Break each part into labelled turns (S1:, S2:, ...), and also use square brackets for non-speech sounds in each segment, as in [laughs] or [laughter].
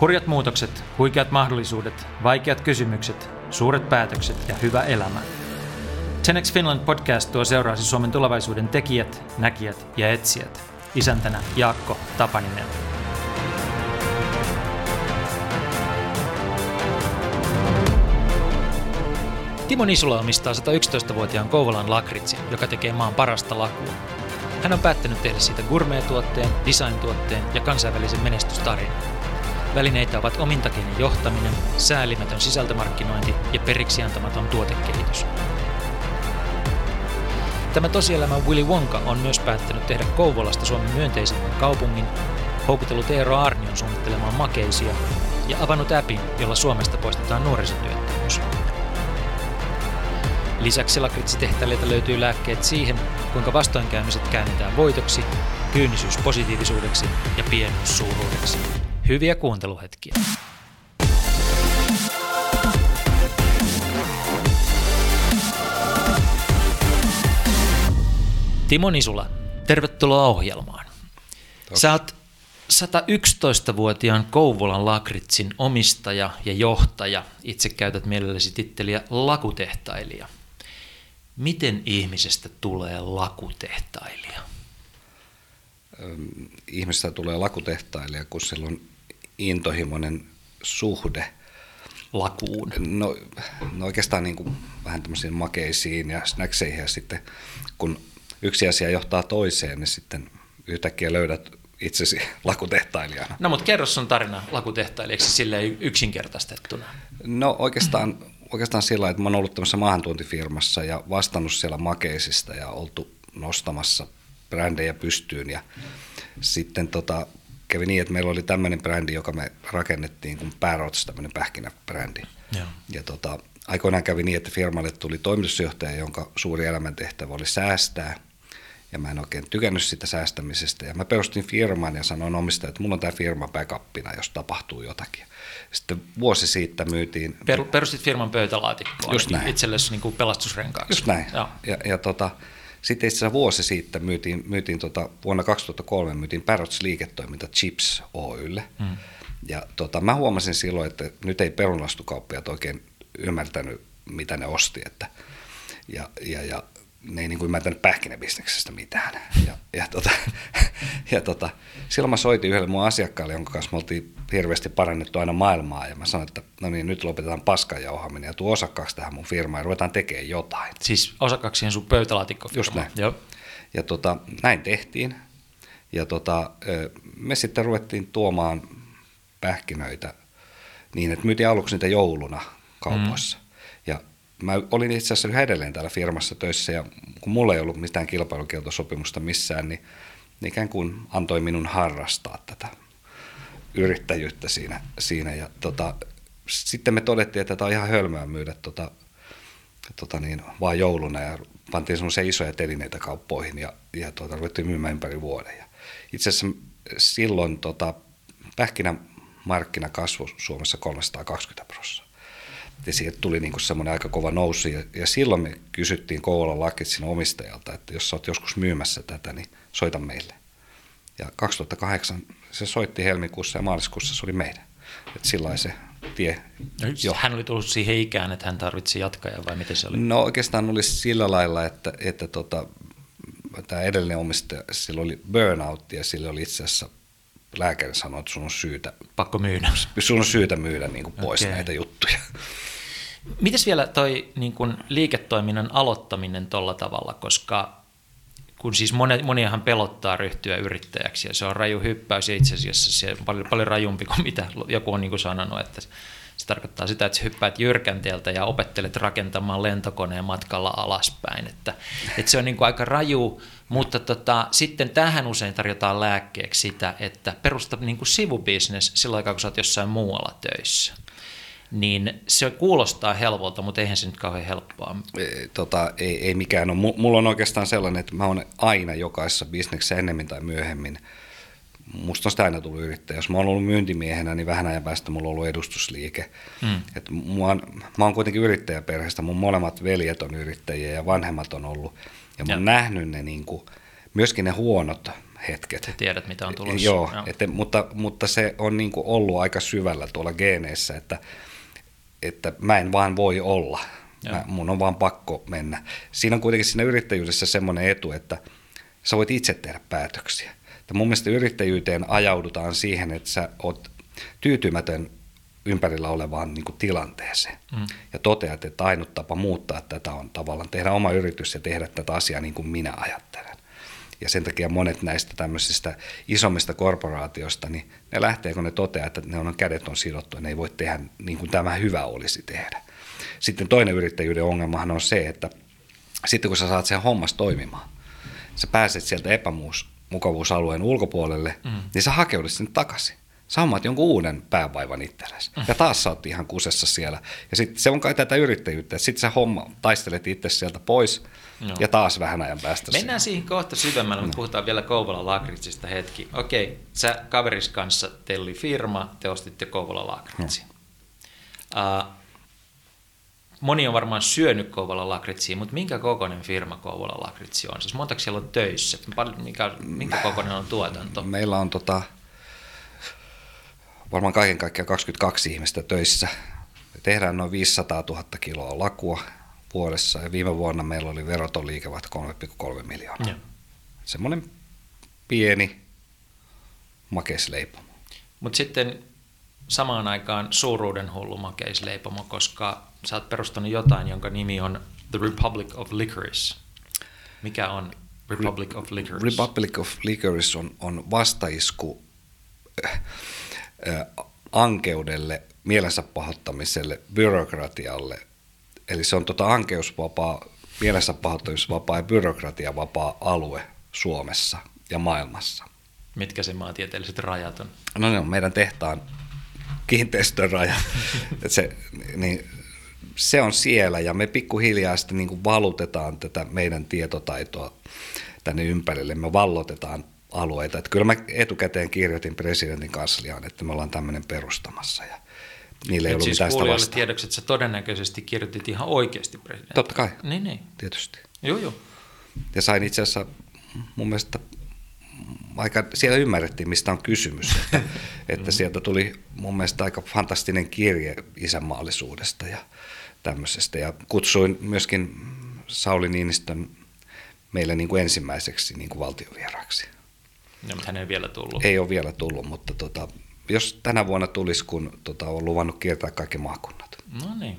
S1: Hurjat muutokset, huikeat mahdollisuudet, vaikeat kysymykset, suuret päätökset ja hyvä elämä. Tenex Finland podcast tuo seuraasi Suomen tulevaisuuden tekijät, näkijät ja etsijät. Isäntänä Jaakko Tapaninen. Timo Nisula omistaa 111-vuotiaan Kouvolan lakritsin, joka tekee maan parasta lakua. Hän on päättänyt tehdä siitä gourmet-tuotteen, design-tuotteen ja kansainvälisen menestystarinan. Välineitä ovat omintakeinen johtaminen, säälimätön sisältömarkkinointi ja periksi antamaton tuotekehitys. Tämä tosielämä Willy Wonka on myös päättänyt tehdä Kouvolasta Suomen myönteisimmän kaupungin, houkutellut Eero Arnion suunnittelemaan makeisia ja avannut appin, jolla Suomesta poistetaan nuorisotyöttömyys. Lisäksi lakritsitehtäililtä löytyy lääkkeet siihen, kuinka vastoinkäymiset käännetään voitoksi, kyynisyys positiivisuudeksi ja pienuus suuruudeksi. Hyviä kuunteluhetkiä. Timo Nisula, tervetuloa ohjelmaan. Sä oot 111-vuotiaan Kouvolan lakritsin omistaja ja johtaja. Itse käytät mielelläsi titteliä lakutehtailija. Miten ihmisestä tulee lakutehtailija?
S2: Ihmisestä tulee lakutehtailija, kun sillä on intohimoinen suhde
S1: lakuun?
S2: No, no oikeastaan niin kuin vähän tämmöisiin makeisiin ja snackseihin ja sitten kun yksi asia johtaa toiseen, niin sitten yhtäkkiä löydät itsesi [laughs] lakutehtailijana.
S1: No mutta kerro sun tarina lakutehtailijaksi silleen yksinkertaistettuna.
S2: No oikeastaan, oikeastaan sillä että mä oon ollut tämmöisessä maahantuontifirmassa ja vastannut siellä makeisista ja oltu nostamassa brändejä pystyyn ja sitten tota, kävi niin, että meillä oli tämmöinen brändi, joka me rakennettiin kuin Parrots, tämmöinen pähkinäbrändi. Joo. Ja tota, aikoinaan kävi niin, että firmalle tuli toimitusjohtaja, jonka suuri elämäntehtävä oli säästää. Ja mä en oikein tykännyt sitä säästämisestä. Ja mä perustin firman ja sanoin omistajalle, että mulla on tämä firma backupina, jos tapahtuu jotakin. Sitten vuosi siitä myytiin...
S1: Per, perustit firman pöytälaatikkoon
S2: Just näin.
S1: itsellesi niin kuin pelastusrenkaaksi.
S2: Just näin. Joo. Ja, ja tota, sitten itse asiassa vuosi siitä myytiin, myytiin tota, vuonna 2003 myytiin Parrots liiketoiminta Chips Oylle. Mm. Ja tota, mä huomasin silloin, että nyt ei perunastukauppiat oikein ymmärtänyt, mitä ne osti. Että, ja, ja, ja ne ei niin kuin ymmärtänyt pähkinäbisneksestä mitään. Ja, ja, tota, [laughs] ja tota, silloin mä soitin yhdelle mun asiakkaalle, jonka kanssa me oltiin hirveästi parannettu aina maailmaa. Ja mä sanoin, että no niin, nyt lopetetaan paskanjauhaminen ja tuo osakkaaksi tähän mun firmaan ja ruvetaan tekemään jotain.
S1: Siis osakkaaksi siihen sun pöytälaatikko
S2: Just näin. Joo. Ja tota, näin tehtiin. Ja tota, me sitten ruvettiin tuomaan pähkinöitä niin, että myytiin aluksi niitä jouluna kaupoissa. Mm. Mä olin itse asiassa yhä edelleen täällä firmassa töissä ja kun mulla ei ollut mitään kilpailukieltosopimusta missään, niin, niin ikään kuin antoi minun harrastaa tätä yrittäjyyttä siinä. siinä. Ja tota, sitten me todettiin, että tämä on ihan hölmöä myydä tota, tota niin, vaan jouluna ja pantiin semmoisia isoja telineitä kauppoihin ja, ja tota, ruvettiin myymään ympäri vuoden. Ja itse asiassa silloin tota, pähkinämarkkina kasvoi Suomessa 320 prosenttia. Ja siitä tuli niin semmoinen aika kova nousu. Ja, ja silloin me kysyttiin Kouvolan lakitsin omistajalta, että jos sä oot joskus myymässä tätä, niin soita meille. Ja 2008 se soitti helmikuussa ja maaliskuussa se oli meidän. Että sillä se tie.
S1: Jo. Hän oli tullut siihen ikään, että hän tarvitsi jatkajan vai miten se oli?
S2: No oikeastaan oli sillä lailla, että, että tota, tämä edellinen omistaja, sillä oli burnout ja sillä oli itse asiassa lääkäri sanoi, että sun on syytä...
S1: Pakko myydä.
S2: Sun on syytä myydä niin kuin pois okay. näitä juttuja.
S1: Mites vielä toi niin kuin liiketoiminnan aloittaminen tuolla tavalla, koska kun siis moni, moniahan pelottaa ryhtyä yrittäjäksi ja se on raju hyppäys ja itse asiassa se on paljon, paljon rajumpi kuin mitä joku on niin kuin sanonut, että se tarkoittaa sitä, että hyppäät jyrkänteeltä ja opettelet rakentamaan lentokoneen matkalla alaspäin. Että, että se on niin kuin aika raju, mutta tota, sitten tähän usein tarjotaan lääkkeeksi sitä, että perusta niin kuin sivubisnes silloin aikaa, kun sä oot jossain muualla töissä niin se kuulostaa helpolta, mutta eihän se nyt kauhean helppoa.
S2: Tota, ei, ei mikään ole. Mulla on oikeastaan sellainen, että mä oon aina jokaisessa bisneksessä ennemmin tai myöhemmin. Musta on sitä aina tullut yrittäjä. Jos mä oon ollut myyntimiehenä, niin vähän ajan päästä mulla on ollut edustusliike. Mm. Et mä, oon, mä oon kuitenkin yrittäjäperheestä. Mun molemmat veljet on yrittäjiä ja vanhemmat on ollut. Ja mä oon ja. nähnyt ne niin kuin, myöskin ne huonot hetket.
S1: Sä tiedät, mitä on tulossa.
S2: Joo, Joo. Että, mutta, mutta se on niin kuin ollut aika syvällä tuolla geeneissä, että, että mä en vaan voi olla. Mä, mun on vaan pakko mennä. Siinä on kuitenkin siinä yrittäjyydessä semmoinen etu, että sä voit itse tehdä päätöksiä. Ja mun mielestä yrittäjyyteen ajaudutaan siihen, että sä oot tyytymätön ympärillä olevaan niin kuin tilanteeseen. Mm. Ja toteat, että ainut tapa muuttaa tätä on tavallaan tehdä oma yritys ja tehdä tätä asiaa niin kuin minä ajattelen. Ja sen takia monet näistä tämmöisistä isommista korporaatioista, niin ne lähtee, kun ne toteaa, että ne on kädet on sidottu ja ne ei voi tehdä niin kuin tämä hyvä olisi tehdä. Sitten toinen yrittäjyyden ongelmahan on se, että sitten kun sä saat sen hommas toimimaan, sä pääset sieltä epämukavuusalueen ulkopuolelle, mm. niin sä hakeudut sinne takaisin. Sä jonkun uuden päävaivan itsellesi. Mm. Ja taas sä oot ihan kusessa siellä. Ja sitten se on kai tätä yrittäjyyttä. Sitten sä homma, taistelet itse sieltä pois no. ja taas vähän ajan päästä.
S1: Mennään siihen, siihen kohta syvemmälle, no. mutta puhutaan vielä Kouvola Lakritsista hetki. Okei, sä kaveris kanssa, teillä oli firma, te ostitte Kouvola Lakritsi. No. Uh, moni on varmaan syönyt Kouvola lakritsiin, mutta minkä kokoinen firma Kouvola lakritsi on? Siis montako siellä on töissä? Mikä, minkä kokoinen on tuotanto?
S2: Meillä on tota, varmaan kaiken kaikkiaan 22 ihmistä töissä. Me tehdään noin 500 000 kiloa lakua vuodessa ja viime vuonna meillä oli veroton liikevaihto 3,3 miljoonaa. Ja. Semmoinen pieni makeisleipomo.
S1: Mutta sitten samaan aikaan suuruuden hullu makeisleipomo, koska sä oot perustanut jotain, jonka nimi on The Republic of Licorice. Mikä on Republic of Licorice?
S2: Republic of Licorice on, on vastaisku äh, äh, ankeudelle, mielensä pahoittamiselle, byrokratialle. Eli se on tota ankeusvapaa, mielensä pahoittamisvapaa ja byrokratiavapaa alue Suomessa ja maailmassa.
S1: Mitkä se maantieteelliset rajat on?
S2: No ne on meidän tehtaan kiinteistön raja. [laughs] se, niin, se on siellä ja me pikkuhiljaa sitten niin kuin valutetaan tätä meidän tietotaitoa tänne ympärille. Me vallotetaan alueita. Että kyllä mä etukäteen kirjoitin presidentin kansliaan, että me ollaan tämmöinen perustamassa ja niille ei ollut siis mitään sitä vastaan.
S1: tiedoksi, että sä todennäköisesti kirjoitit ihan oikeasti presidentin.
S2: Totta kai.
S1: Niin, niin.
S2: Tietysti.
S1: Joo, joo.
S2: Ja sain itse asiassa mun mielestä aika, siellä ymmärrettiin, mistä on kysymys. Että, [laughs] että sieltä tuli mun mielestä aika fantastinen kirje isänmaallisuudesta ja tämmöisestä. Ja kutsuin myöskin Sauli Niinistön meille niin kuin ensimmäiseksi niin kuin valtiovieraaksi.
S1: No, mutta hän ei vielä tullut.
S2: Ei ole vielä tullut, mutta tota, jos tänä vuonna tulisi, kun tota, on luvannut kiertää kaikki maakunnat.
S1: No niin.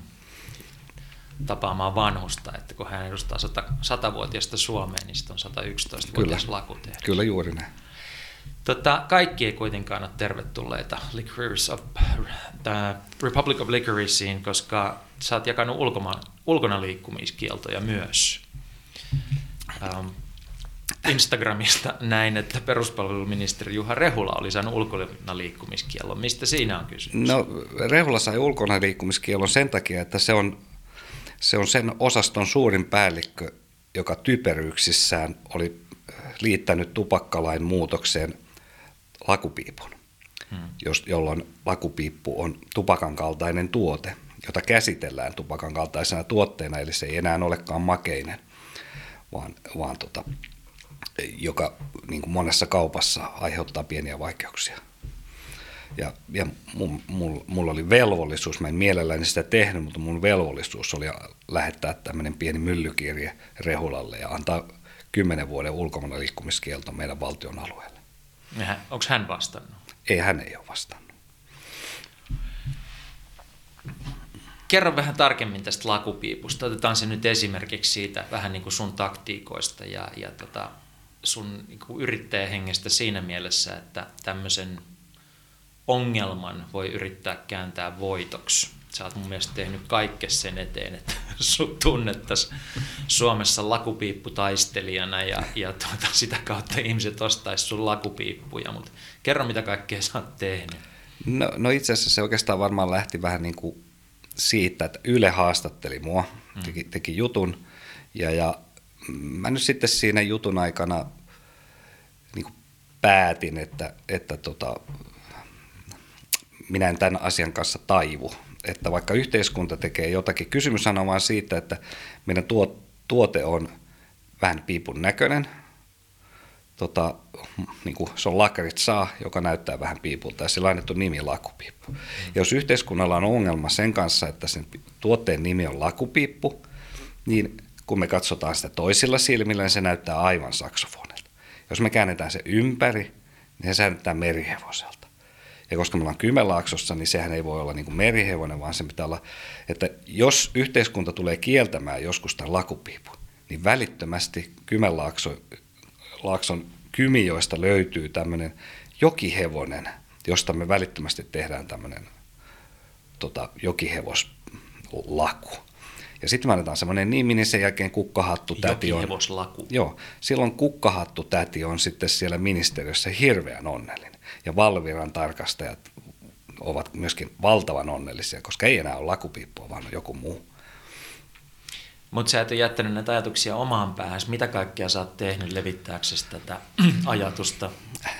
S1: Tapaamaan vanhusta, että kun hän edustaa 100, vuotiaista Suomea, niin sitten on 111 vuotias laku tehdä.
S2: Kyllä juuri näin.
S1: Tota, kaikki ei kuitenkaan ole tervetulleita Licorice of, uh, Republic of Licoriceen, koska sä oot jakanut ulkoma, ulkona liikkumiskieltoja myös. Um, Instagramista näin, että peruspalveluministeri Juha Rehula oli saanut ulkona liikkumiskielon. Mistä siinä on kysymys?
S2: No, Rehula sai ulkona liikkumiskielon sen takia, että se on, se on sen osaston suurin päällikkö, joka typeryyksissään oli liittänyt tupakkalain muutokseen lakupiipun, hmm. jolloin lakupiippu on tupakan kaltainen tuote, jota käsitellään tupakan kaltaisena tuotteena, eli se ei enää olekaan makeinen, vaan, vaan tota, joka niin kuin monessa kaupassa aiheuttaa pieniä vaikeuksia. Ja, ja mulla mul oli velvollisuus, mä en mielelläni sitä tehnyt, mutta mun velvollisuus oli lähettää tämmöinen pieni myllykirje Rehulalle ja antaa kymmenen vuoden ulkomailla liikkumiskielto meidän valtion alueelle.
S1: Onko hän vastannut?
S2: Ei, hän ei ole vastannut.
S1: Kerro vähän tarkemmin tästä lakupiipusta. Otetaan se nyt esimerkiksi siitä vähän niin kuin sun taktiikoista ja, ja tota, sun niin kuin yrittäjähengestä siinä mielessä, että tämmöisen ongelman voi yrittää kääntää voitoksi. Sä oot mun mielestä tehnyt kaikkea sen eteen, että [laughs] sut tunnettaisiin Suomessa lakupiipputaistelijana ja, ja tuota, sitä kautta ihmiset ostaisi sun lakupiippuja, mutta kerro mitä kaikkea sä oot tehnyt.
S2: No, no itse asiassa se oikeastaan varmaan lähti vähän niin kuin siitä, että Yle haastatteli mua, mm. teki, teki jutun ja, ja mä nyt sitten siinä jutun aikana niin kuin päätin, että, että tota, minä en tämän asian kanssa taivu. Että vaikka yhteiskunta tekee jotakin, kysymys on vaan siitä, että meidän tuote on vähän piipun näköinen, tota, niin kuin se on lakarit saa, joka näyttää vähän piipulta ja sillä on annettu nimi lakupiippu. Mm. Ja jos yhteiskunnalla on ongelma sen kanssa, että sen tuotteen nimi on lakupiippu, niin kun me katsotaan sitä toisilla silmillä, niin se näyttää aivan saksofonilta. Jos me käännetään se ympäri, niin se näyttää merihevoselta. Ja koska me ollaan Kymenlaaksossa, niin sehän ei voi olla niin kuin merihevonen, vaan se pitää olla, että jos yhteiskunta tulee kieltämään joskus tämän lakupiipun, niin välittömästi Kymenlaakson Kymijoista löytyy tämmöinen jokihevonen, josta me välittömästi tehdään tämmöinen tota, jokihevoslaku. Ja sitten me annetaan semmoinen nimi, niin sen jälkeen kukkahattu täti on... Joo, silloin kukkahattu täti on sitten siellä ministeriössä hirveän onnellinen. Ja Valviran tarkastajat ovat myöskin valtavan onnellisia, koska ei enää ole lakupiippua, vaan joku muu.
S1: Mutta sä et ole jättänyt näitä ajatuksia omaan päähän. Mitä kaikkea sä oot tehnyt levittääksesi tätä [clears throat] ajatusta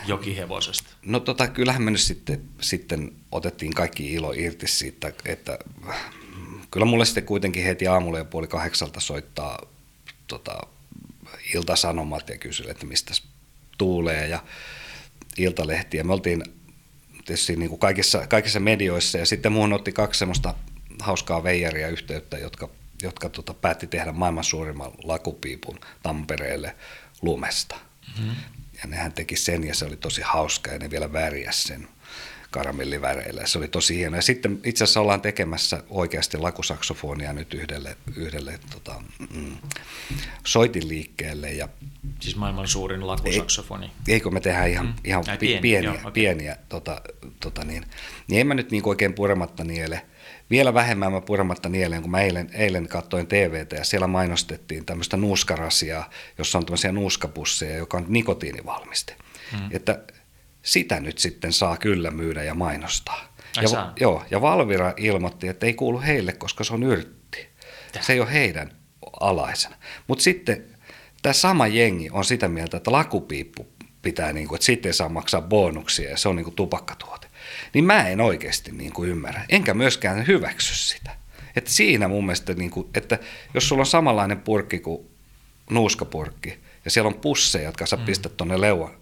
S1: jokihevosesta?
S2: No tota, kyllähän me nyt sitten, sitten otettiin kaikki ilo irti siitä, että kyllä mulle sitten kuitenkin heti aamulla ja puoli kahdeksalta soittaa tota, iltasanomat ja kysyä, että mistä tuulee ja iltalehtiä. Me oltiin tietysti niin kuin kaikissa, kaikissa medioissa ja sitten muuhun otti kaksi semmoista hauskaa veijariä yhteyttä, jotka jotka tota, päätti tehdä maailman suurimman lakupiipun Tampereelle lumesta. Mm-hmm. Ja nehän teki sen ja se oli tosi hauska ja ne vielä värjäs sen karamelliväreillä. Se oli tosi hieno. Ja sitten itse asiassa ollaan tekemässä oikeasti lakusaksofonia nyt yhdelle, yhdelle tota, mm, soitin liikkeelle. Ja
S1: siis maailman suurin lakusaksofoni.
S2: Ei, eikö me tehdään ihan, mm. ihan Ai, pieni, pieniä, joo, okay. pieniä tota, tota niin, niin en mä nyt niin oikein purematta niele – vielä vähemmän mä purematta nieleen, kun mä eilen, eilen katsoin TVtä ja siellä mainostettiin tämmöistä nuuskarasiaa, jossa on tämmöisiä nuuskapusseja, joka on nikotiinivalmiste. Hmm. Että sitä nyt sitten saa kyllä myydä ja mainostaa. ja, saa. Joo, ja Valvira ilmoitti, että ei kuulu heille, koska se on yrtti. Täh. Se ei ole heidän alaisena. Mutta sitten tämä sama jengi on sitä mieltä, että lakupiippu pitää, niin kuin, että sitten ei saa maksaa bonuksia ja se on niin kuin tupakkatuote niin mä en oikeasti niin kuin ymmärrä. Enkä myöskään hyväksy sitä. Että siinä mun mielestä, niin kuin, että jos sulla on samanlainen purkki kuin nuuskapurkki, ja siellä on pusseja, jotka sä mm. pistät tuonne leuan.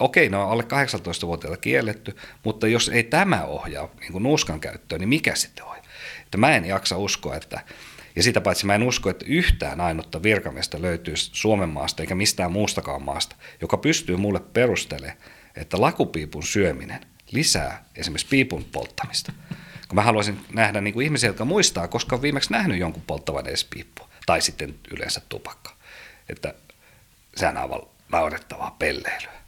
S2: Okei, ne on alle 18-vuotiailla kielletty, mutta jos ei tämä ohjaa niin kuin nuuskan käyttöön, niin mikä sitten on? Että mä en jaksa uskoa, että ja sitä paitsi mä en usko, että yhtään ainutta virkamiestä löytyy Suomen maasta eikä mistään muustakaan maasta, joka pystyy mulle perustelemaan, että lakupiipun syöminen lisää esimerkiksi piipun polttamista. Kun mä haluaisin nähdä niin kuin ihmisiä, jotka muistaa, koska on viimeksi nähnyt jonkun polttavan edes piippua. Tai sitten yleensä tupakka. Että sehän on aivan naurettavaa pelleilyä.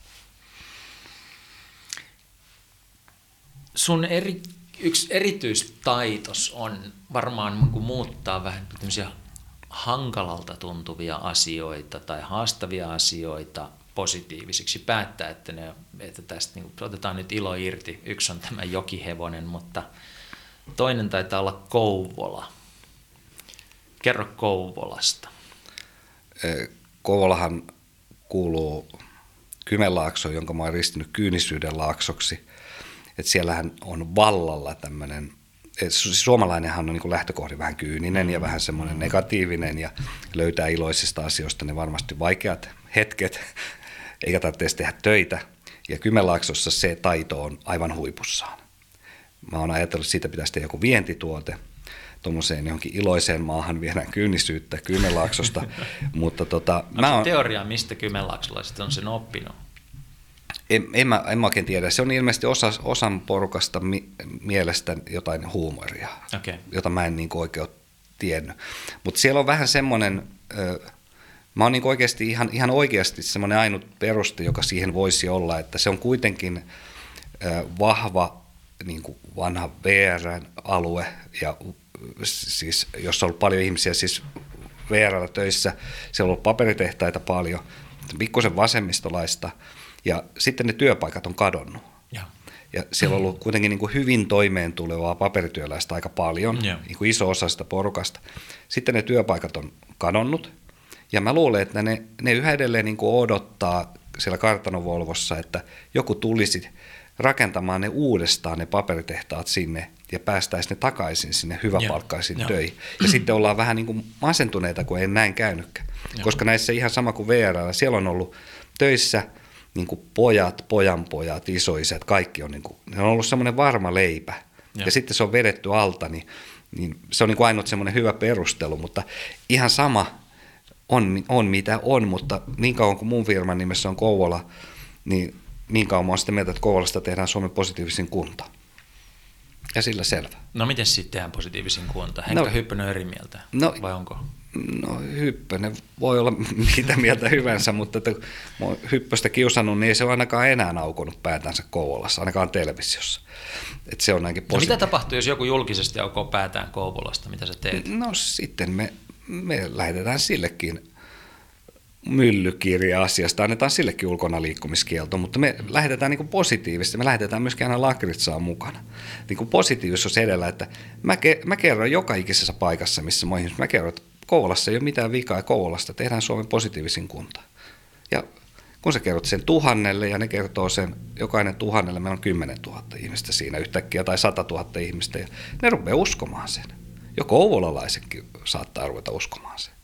S1: Sun eri, yksi erityistaitos on varmaan muuttaa vähän hankalalta tuntuvia asioita tai haastavia asioita positiivisiksi, päättää, että, ne, että tästä niin kuin, otetaan nyt ilo irti. Yksi on tämä jokihevonen, mutta toinen taitaa olla Kouvola. Kerro Kouvolasta.
S2: Kouvolahan kuuluu Kymenlaakso, jonka mä oon ristinyt kyynisyyden laaksoksi. Et siellähän on vallalla tämmöinen, suomalainenhan on niin lähtökohdi vähän kyyninen ja vähän semmoinen negatiivinen ja löytää iloisista asioista ne varmasti vaikeat hetket eikä tarvitse tehdä töitä. Ja Kymenlaaksossa se taito on aivan huipussaan. Mä oon ajatellut, että siitä pitäisi tehdä joku vientituote, tuommoiseen johonkin iloiseen maahan viedään kyynisyyttä Kymenlaaksosta. [laughs] mutta tota,
S1: Onko mä on... teoria, mistä kymenlaaksolaiset on sen oppinut?
S2: En, en, mä, en mä oikein tiedä. Se on ilmeisesti osa, osan porukasta mi, mielestä jotain huumoria, okay. jota mä en niin oikein ole tiennyt. Mutta siellä on vähän semmoinen... Ö, Mä oon niin oikeasti ihan, ihan oikeasti semmoinen ainut peruste, joka siihen voisi olla, että se on kuitenkin vahva niin kuin vanha VR-alue, ja siis, jossa on ollut paljon ihmisiä siis VR töissä, siellä on ollut paperitehtaita paljon, pikkusen vasemmistolaista, ja sitten ne työpaikat on kadonnut. Ja, ja siellä on ollut kuitenkin niin kuin hyvin toimeen tulevaa paperityöläistä aika paljon, niin kuin iso osa sitä porukasta. Sitten ne työpaikat on kadonnut, ja mä luulen, että ne, ne yhä edelleen niin kuin odottaa siellä kartanovolvossa, että joku tulisi rakentamaan ne uudestaan ne paperitehtaat sinne ja päästäisiin ne takaisin sinne hyväpalkkaisiin ja, töihin. Ja sitten ollaan vähän niin kuin masentuneita, kun ei näin käynytkään. Ja. Koska näissä ihan sama kuin VR, siellä on ollut töissä niin kuin pojat, pojanpojat, isoisät, kaikki on, niin kuin, ne on ollut semmoinen varma leipä. Ja. ja sitten se on vedetty alta, niin, niin se on niin kuin ainut semmoinen hyvä perustelu, mutta ihan sama on, on mitä on, mutta niin kauan kuin mun firman nimessä on Kouvola, niin niin kauan oon sitä mieltä, että Kouvolasta tehdään Suomen positiivisin kunta. Ja sillä selvä.
S1: No miten sitten tehdään positiivisin kunta? Henkka no, Hyppönen eri mieltä, no, vai onko?
S2: No Hyppönen voi olla [laughs] mitä mieltä hyvänsä, mutta että Hyppöstä kiusannut, niin ei se ole ainakaan enää aukonut päätänsä Kouvolassa, ainakaan televisiossa. Et se on
S1: posi- no mitä tapahtuu, jos joku julkisesti aukoo päätään Kouvolasta? Mitä sä teet?
S2: No sitten me, me lähetetään sillekin myllykirja asiasta, annetaan sillekin ulkona liikkumiskielto, mutta me lähetetään niin positiivisesti, me lähetetään myöskin aina lakritsaa mukana. Niin kuin positiivisuus edellä, että mä, ke, mä kerron joka ikisessä paikassa, missä mä, mä kerron, että Kouvolassa ei ole mitään vikaa Kouvolasta tehdään Suomen positiivisin kunta. Ja kun sä kerrot sen tuhannelle ja ne kertoo sen, jokainen tuhannelle, meillä on 10 000 ihmistä siinä yhtäkkiä tai 100 000 ihmistä ja ne rupeaa uskomaan sen. Jo kouvolalaisenkin saattaa ruveta uskomaan sen.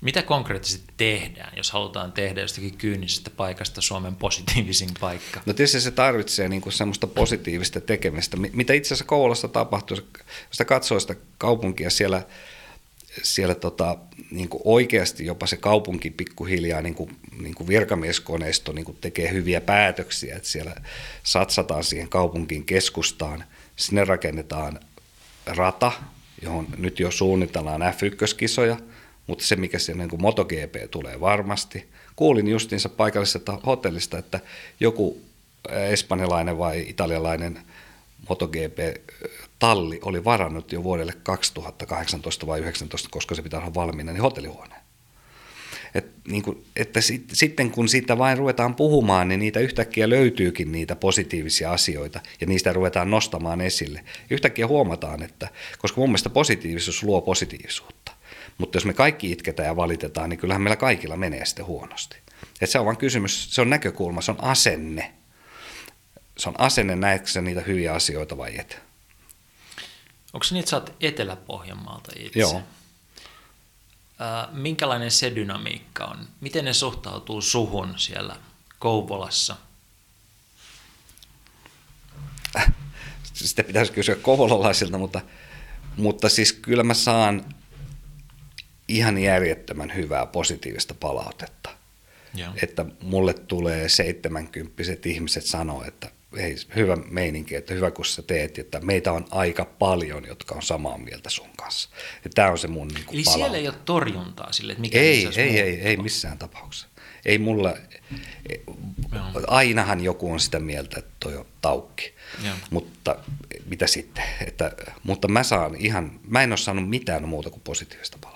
S1: Mitä konkreettisesti tehdään, jos halutaan tehdä jostakin kyynisestä paikasta Suomen positiivisin paikka?
S2: No tietysti se tarvitsee niin semmoista positiivista tekemistä, mitä itse asiassa Kouvolassa tapahtuu. Jos katsoo sitä kaupunkia siellä, siellä tota, niin oikeasti jopa se kaupunki pikkuhiljaa niin kuin, niin kuin virkamieskoneisto niin tekee hyviä päätöksiä, että siellä satsataan siihen kaupunkin keskustaan, sinne rakennetaan rata, johon nyt jo suunnitellaan F1-kisoja – mutta se mikä siellä niin kuin MotoGP tulee varmasti. Kuulin justiinsa paikallisesta hotellista, että joku espanjalainen vai italialainen MotoGP-talli oli varannut jo vuodelle 2018 vai 2019, koska se pitää olla valmiina, niin hotellihuoneen. Et, niin kuin, että sit, sitten kun siitä vain ruvetaan puhumaan, niin niitä yhtäkkiä löytyykin niitä positiivisia asioita ja niistä ruvetaan nostamaan esille. Yhtäkkiä huomataan, että koska mun mielestä positiivisuus luo positiivisuutta. Mutta jos me kaikki itketään ja valitetaan, niin kyllähän meillä kaikilla menee sitten huonosti. Et se on vain kysymys, se on näkökulma, se on asenne. Se on asenne, näetkö niitä hyviä asioita vai et?
S1: Onko se niin, että sä oot Etelä-Pohjanmaalta itse?
S2: Joo.
S1: minkälainen se dynamiikka on? Miten ne suhtautuu suhun siellä Kouvolassa?
S2: Sitä pitäisi kysyä kouvolalaisilta, mutta, mutta siis kyllä mä saan ihan järjettömän hyvää positiivista palautetta. Joo. Että mulle tulee 70 ihmiset sanoa, että hei, hyvä meininki, että hyvä kun sä teet, että meitä on aika paljon, jotka on samaa mieltä sun kanssa. Ja tämä on se mun niin
S1: Eli palaute. siellä ei ole torjuntaa sille, että mikä
S2: ei, ei, ei, ei missään tapauksessa. Ei mulla, ainahan joku on sitä mieltä, että toi on taukki. Joo. Mutta mitä sitten? Että, mutta mä saan ihan, mä en ole saanut mitään muuta kuin positiivista palautetta.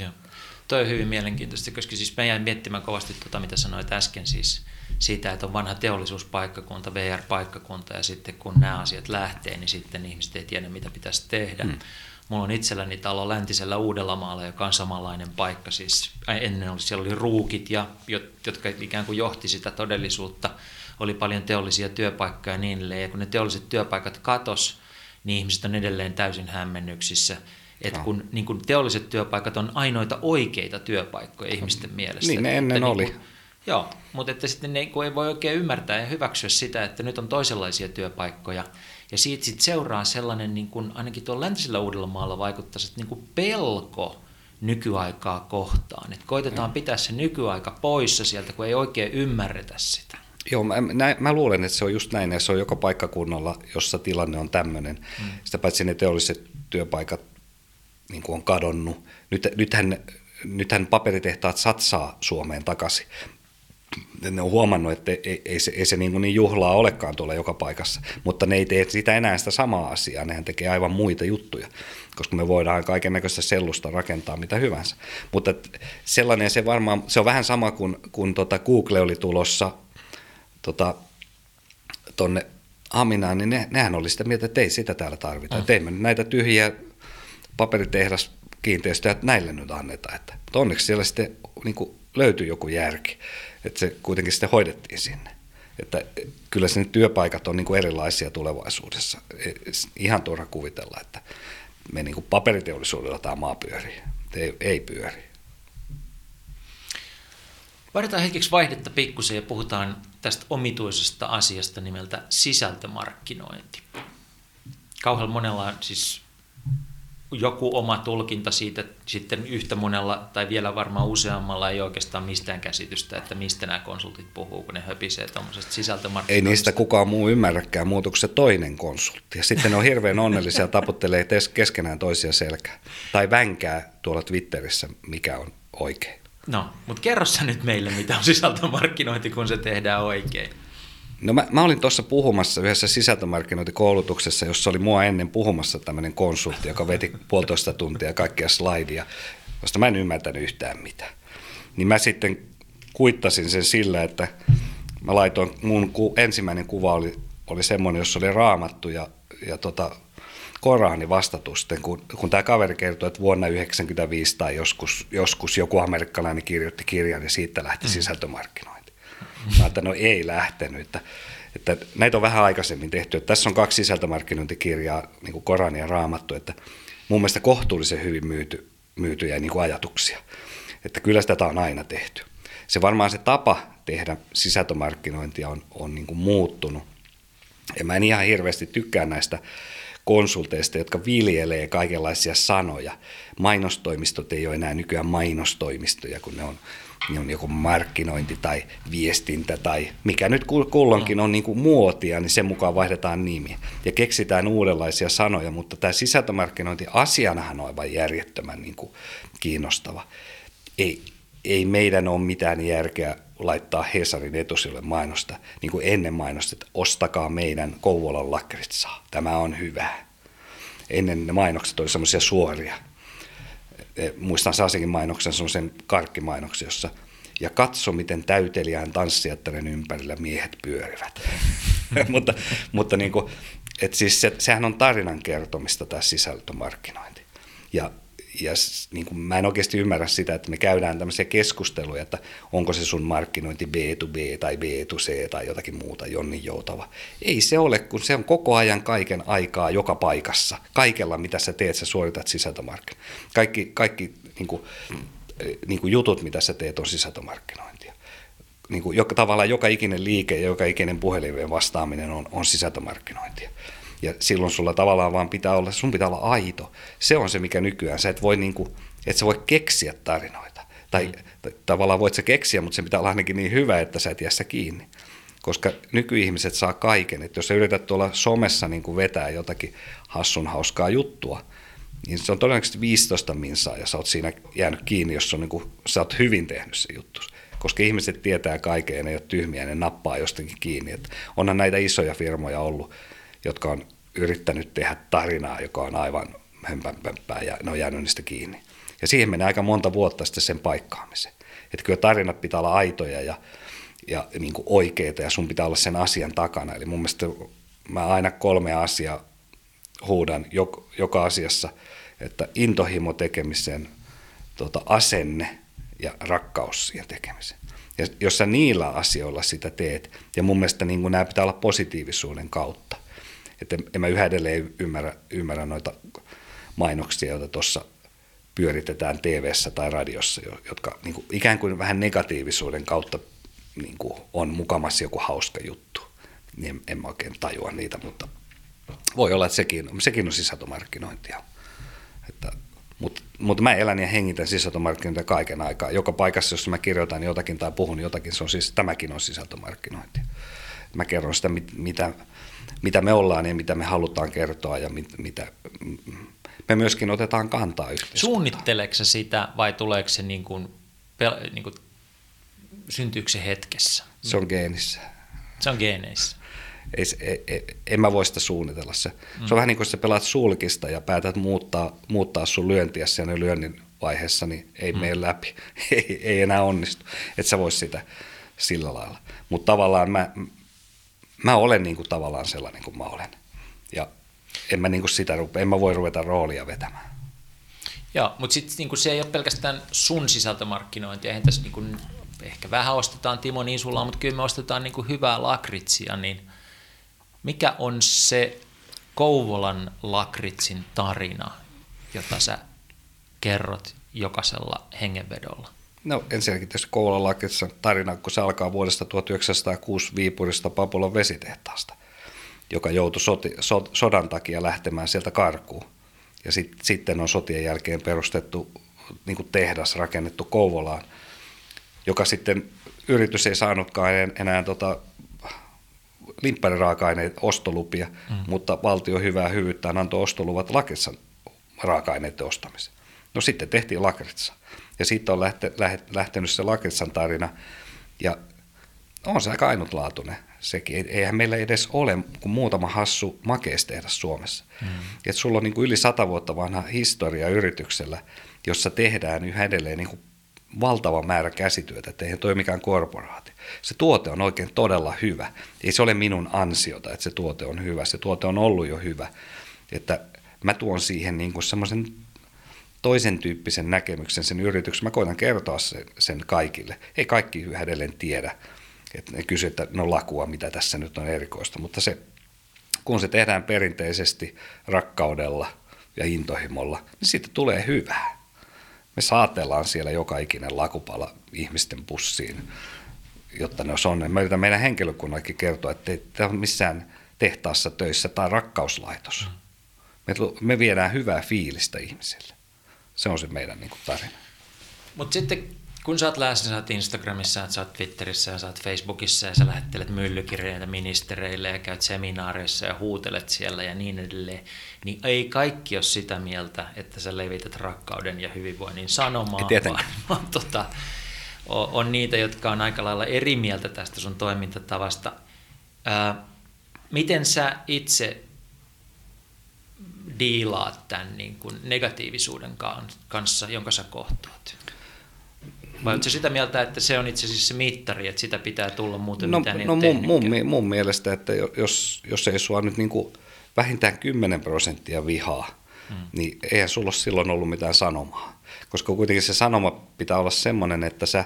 S1: Joo. Toi on hyvin mielenkiintoista, koska siis mä jäin miettimään kovasti tuota, mitä sanoit äsken siis siitä, että on vanha teollisuuspaikkakunta, VR-paikkakunta ja sitten kun nämä asiat lähtee, niin sitten ihmiset ei tiedä, mitä pitäisi tehdä. Hmm. Mulla on itselläni talo läntisellä Uudellamaalla, joka on samanlainen paikka. Siis ennen oli, siellä oli ruukit, ja, jotka ikään kuin johti sitä todellisuutta. Oli paljon teollisia työpaikkoja ja niin edelleen. Ja kun ne teolliset työpaikat katos, niin ihmiset on edelleen täysin hämmennyksissä. Että kun niin kun teolliset työpaikat on ainoita oikeita työpaikkoja ihmisten mielestä.
S2: Niin ne ennen
S1: että,
S2: oli.
S1: Niin kun, joo, mutta että sitten ne kun ei voi oikein ymmärtää ja hyväksyä sitä, että nyt on toisenlaisia työpaikkoja. Ja siitä sitten seuraa sellainen, niin kun ainakin tuolla läntisellä Uudellamaalla vaikuttaisi, että niin pelko nykyaikaa kohtaan. Että koitetaan pitää se nykyaika poissa sieltä, kun ei oikein ymmärretä sitä.
S2: Joo, mä, mä, mä luulen, että se on just näin, ja se on joka paikkakunnalla, jossa tilanne on tämmöinen. Mm. Sitä paitsi ne teolliset työpaikat niin kuin on kadonnut. Nyt, nythän, nythän paperitehtaat satsaa Suomeen takaisin. Ne on huomannut, että ei, ei se, ei se niin, niin juhlaa olekaan tuolla joka paikassa, mutta ne ei tee sitä enää sitä samaa asiaa, nehän tekee aivan muita juttuja, koska me voidaan kaiken näköistä sellusta rakentaa mitä hyvänsä. Mutta sellainen se varmaan, se on vähän sama kuin kun tota Google oli tulossa tota, tonne Haminaan, niin ne, nehän oli sitä mieltä, että ei sitä täällä tarvita. Mm. Teimme näitä tyhjiä paperitehdas kiinteistöjä, että näille nyt annetaan. Että, mutta onneksi siellä sitten niin kuin löytyi joku järki, että se kuitenkin sitten hoidettiin sinne. Että kyllä sinne työpaikat on niin kuin erilaisia tulevaisuudessa. E, ihan turha kuvitella, että me niin kuin paperiteollisuudella tämä maa pyörii. Ei, ei pyöri.
S1: Vaihdetaan hetkeksi vaihdetta pikkusen ja puhutaan tästä omituisesta asiasta nimeltä sisältömarkkinointi. Kauhean monella on siis joku oma tulkinta siitä, sitten yhtä monella tai vielä varmaan useammalla ei oikeastaan mistään käsitystä, että mistä nämä konsultit puhuu, kun ne höpisee tuommoisesta sisältömarkkinoinnista.
S2: Ei niistä kukaan muu ymmärräkään muuta kuin se toinen konsultti. Ja sitten ne on hirveän onnellisia ja taputtelee keskenään toisia selkää. Tai vänkää tuolla Twitterissä, mikä on oikein.
S1: No, mutta kerro sä nyt meille, mitä on sisältömarkkinointi, kun se tehdään oikein.
S2: No mä, mä olin tuossa puhumassa yhdessä sisältömarkkinointikoulutuksessa, jossa oli mua ennen puhumassa tämmöinen konsultti, joka veti puolitoista tuntia kaikkia slaidia, josta mä en ymmärtänyt yhtään mitään. Niin mä sitten kuittasin sen sillä, että mä laitoin, mun ku, ensimmäinen kuva oli, oli semmoinen, jossa oli raamattu ja, ja tota, Korani vastatusten, kun, kun tämä kaveri kertoi, että vuonna 1995 tai joskus, joskus joku amerikkalainen kirjoitti kirjan ja siitä lähti mm. sisältömarkkinointi. Mä että no ei lähtenyt, että, että näitä on vähän aikaisemmin tehty. Että tässä on kaksi sisältömarkkinointikirjaa, niin kuin Korani ja Raamattu, että mun mielestä kohtuullisen hyvin myyty, myytyjä niin kuin ajatuksia. Että kyllä tätä on aina tehty. Se varmaan se tapa tehdä sisältömarkkinointia on, on niin kuin muuttunut. Ja mä en ihan hirveästi tykkää näistä konsulteista, jotka viljelee kaikenlaisia sanoja. Mainostoimistot ei ole enää nykyään mainostoimistoja, kun ne on, on joku markkinointi tai viestintä tai mikä nyt kulloinkin on niin kuin muotia, niin sen mukaan vaihdetaan nimi. Ja keksitään uudenlaisia sanoja, mutta tämä sisältömarkkinointi asianahan on aivan järjettömän niin kuin kiinnostava. Ei, ei meidän ole mitään järkeä laittaa Hesarin etusille mainosta, niin kuin ennen mainosta, että ostakaa meidän Kouvolan lakritsaa, tämä on hyvä. Ennen ne mainokset oli semmoisia suoria. E, muistan Saasinkin mainoksen, semmoisen karkkimainoksen, jossa ja katso, miten täyteliään tanssijattaren ympärillä miehet pyörivät. [laughs] mutta mutta niin kuin, et siis se, sehän on tarinan kertomista tämä sisältömarkkinointi. Ja ja niin kuin, mä en oikeasti ymmärrä sitä, että me käydään tämmöisiä keskusteluja, että onko se sun markkinointi B to B tai B to C tai jotakin muuta, Jonni Joutava. Ei se ole, kun se on koko ajan kaiken aikaa joka paikassa. Kaikella, mitä sä teet, sä suoritat sisältömarkkinointia. Kaikki, kaikki niin kuin, niin kuin jutut, mitä sä teet, on sisältömarkkinointia. Niin kuin, joka, tavallaan joka ikinen liike ja joka ikinen puhelimeen vastaaminen on, on sisältömarkkinointia. Ja silloin sulla tavallaan vaan pitää olla, sun pitää olla aito. Se on se, mikä nykyään, sä et voi niinku, et sä voi keksiä tarinoita. Tai, mm. tavallaan voit sä keksiä, mutta se pitää olla ainakin niin hyvä, että sä et jää kiinni. Koska nykyihmiset saa kaiken. Että jos sä yrität tuolla somessa niin kuin vetää jotakin hassun hauskaa juttua, niin se on todennäköisesti 15 minsaa ja sä oot siinä jäänyt kiinni, jos on niin kuin, sä oot hyvin tehnyt se juttu. Koska ihmiset tietää kaiken ja ne ei ole tyhmiä ja ne nappaa jostakin kiinni. Että onhan näitä isoja firmoja ollut, jotka on yrittänyt tehdä tarinaa, joka on aivan hömpänpömppää ja ne on jäänyt niistä kiinni. Ja siihen menee aika monta vuotta sitten sen paikkaamiseen. Että kyllä tarinat pitää olla aitoja ja, ja niin kuin oikeita ja sun pitää olla sen asian takana. Eli mun mielestä mä aina kolme asiaa huudan joka, joka asiassa, että intohimo tekemiseen, tota, asenne ja rakkaus siihen tekemiseen. Ja jos sä niillä asioilla sitä teet, ja mun mielestä niin nämä pitää olla positiivisuuden kautta, että en mä yhä edelleen ymmärrä, ymmärrä noita mainoksia, joita tuossa pyöritetään tv tai radiossa, jotka niin kuin, ikään kuin vähän negatiivisuuden kautta niin kuin, on mukamassa joku hauska juttu. Niin en, en mä oikein tajua niitä, mutta voi olla, että sekin, sekin on sisältömarkkinointia. Että, mutta, mutta mä elän ja hengitän sisältömarkkinointia kaiken aikaa. Joka paikassa, jos mä kirjoitan jotakin tai puhun jotakin, se on siis, tämäkin on sisältömarkkinointia. Mä kerron sitä, mitä, mitä me ollaan ja mitä me halutaan kertoa ja mit, mitä me myöskin otetaan kantaa yhteiskuntaan.
S1: Suunnitteleeko sitä vai tuleeko se niin kuin, niin kuin, syntyykö se hetkessä?
S2: Se on geenissä.
S1: Se on geeneissä.
S2: Ei, ei, ei, en mä voi sitä suunnitella. Se, mm. se on vähän niin kuin sä pelaat sulkista ja päätät muuttaa, muuttaa sun lyöntiä sen lyönnin vaiheessa, niin ei mm. mene läpi. [laughs] ei, ei enää onnistu. Et sä vois sitä sillä lailla. Mutta tavallaan mä, mä olen niin kuin tavallaan sellainen kuin mä olen. Ja en mä, niin kuin sitä en mä voi ruveta roolia vetämään.
S1: Joo, mutta sitten niin se ei ole pelkästään sun sisältömarkkinointia. Eihän tässä niin kuin, ehkä vähän ostetaan Timo Niisulla, mutta kyllä me ostetaan niin kuin hyvää lakritsia. Niin mikä on se Kouvolan lakritsin tarina, jota sä kerrot jokaisella hengenvedolla?
S2: No ensinnäkin tietysti Kouvolan lakissa tarina, kun se alkaa vuodesta 1906 Viipurista Papulan vesitehtaasta, joka joutui soti, so, sodan takia lähtemään sieltä karkuun. Ja sit, sitten on sotien jälkeen perustettu niin kuin tehdas rakennettu Kouvolaan, joka sitten yritys ei saanutkaan enää, enää tota, limppäriraaka-aineet ostolupia, mm. mutta valtio hyvää hyvyyttään antoi ostoluvat lakritsan raaka-aineiden ostamiseen. No sitten tehtiin lakritsa. Ja siitä on lähte, lähtenyt se lakritsan tarina. Ja on se aika ainutlaatuinen sekin. Eihän meillä edes ole kuin muutama hassu makeistehdas Suomessa. Mm. Et sulla on niin kuin yli sata vuotta vanha historia yrityksellä, jossa tehdään yhä edelleen niin kuin valtava määrä käsityötä, että eihän toi mikään korporaatio. Se tuote on oikein todella hyvä. Ei se ole minun ansiota, että se tuote on hyvä. Se tuote on ollut jo hyvä. Että mä tuon siihen niin kuin semmoisen toisen tyyppisen näkemyksen sen yrityksen. Mä koitan kertoa sen, sen kaikille. Ei kaikki yhä edelleen tiedä. Että ne kysyvät, että no lakua, mitä tässä nyt on erikoista. Mutta se, kun se tehdään perinteisesti rakkaudella ja intohimolla, niin siitä tulee hyvää. Me saatellaan siellä joka ikinen lakupala ihmisten pussiin, jotta ne on. Me yritän meidän henkilökunnallakin kertoa, että ei tämä ole missään tehtaassa töissä tai rakkauslaitos. Me, me viedään hyvää fiilistä ihmisille. Se on se meidän niin kuin, tarina.
S1: Mutta sitten kun sä oot läsnä, sä oot Instagramissa, sä oot Twitterissä ja sä oot Facebookissa ja sä lähettelet myllykirjeitä ministereille ja käyt seminaareissa ja huutelet siellä ja niin edelleen, niin ei kaikki ole sitä mieltä, että sä levität rakkauden ja hyvinvoinnin sanomaa, vaan, [laughs] vaan tota, on, on niitä, jotka on aika lailla eri mieltä tästä sun toimintatavasta. Ää, miten sä itse diilaat tämän niin kuin negatiivisuuden kanssa, jonka sä kohtaat? Vai oletko sitä mieltä, että se on itse asiassa se mittari, että sitä pitää tulla muuten
S2: no,
S1: mitä
S2: no mun, mun, mun, mielestä, että jos, jos ei sua nyt niin kuin vähintään 10 prosenttia vihaa, hmm. niin eihän sulla ole silloin ollut mitään sanomaa. Koska kuitenkin se sanoma pitää olla semmoinen, että sä,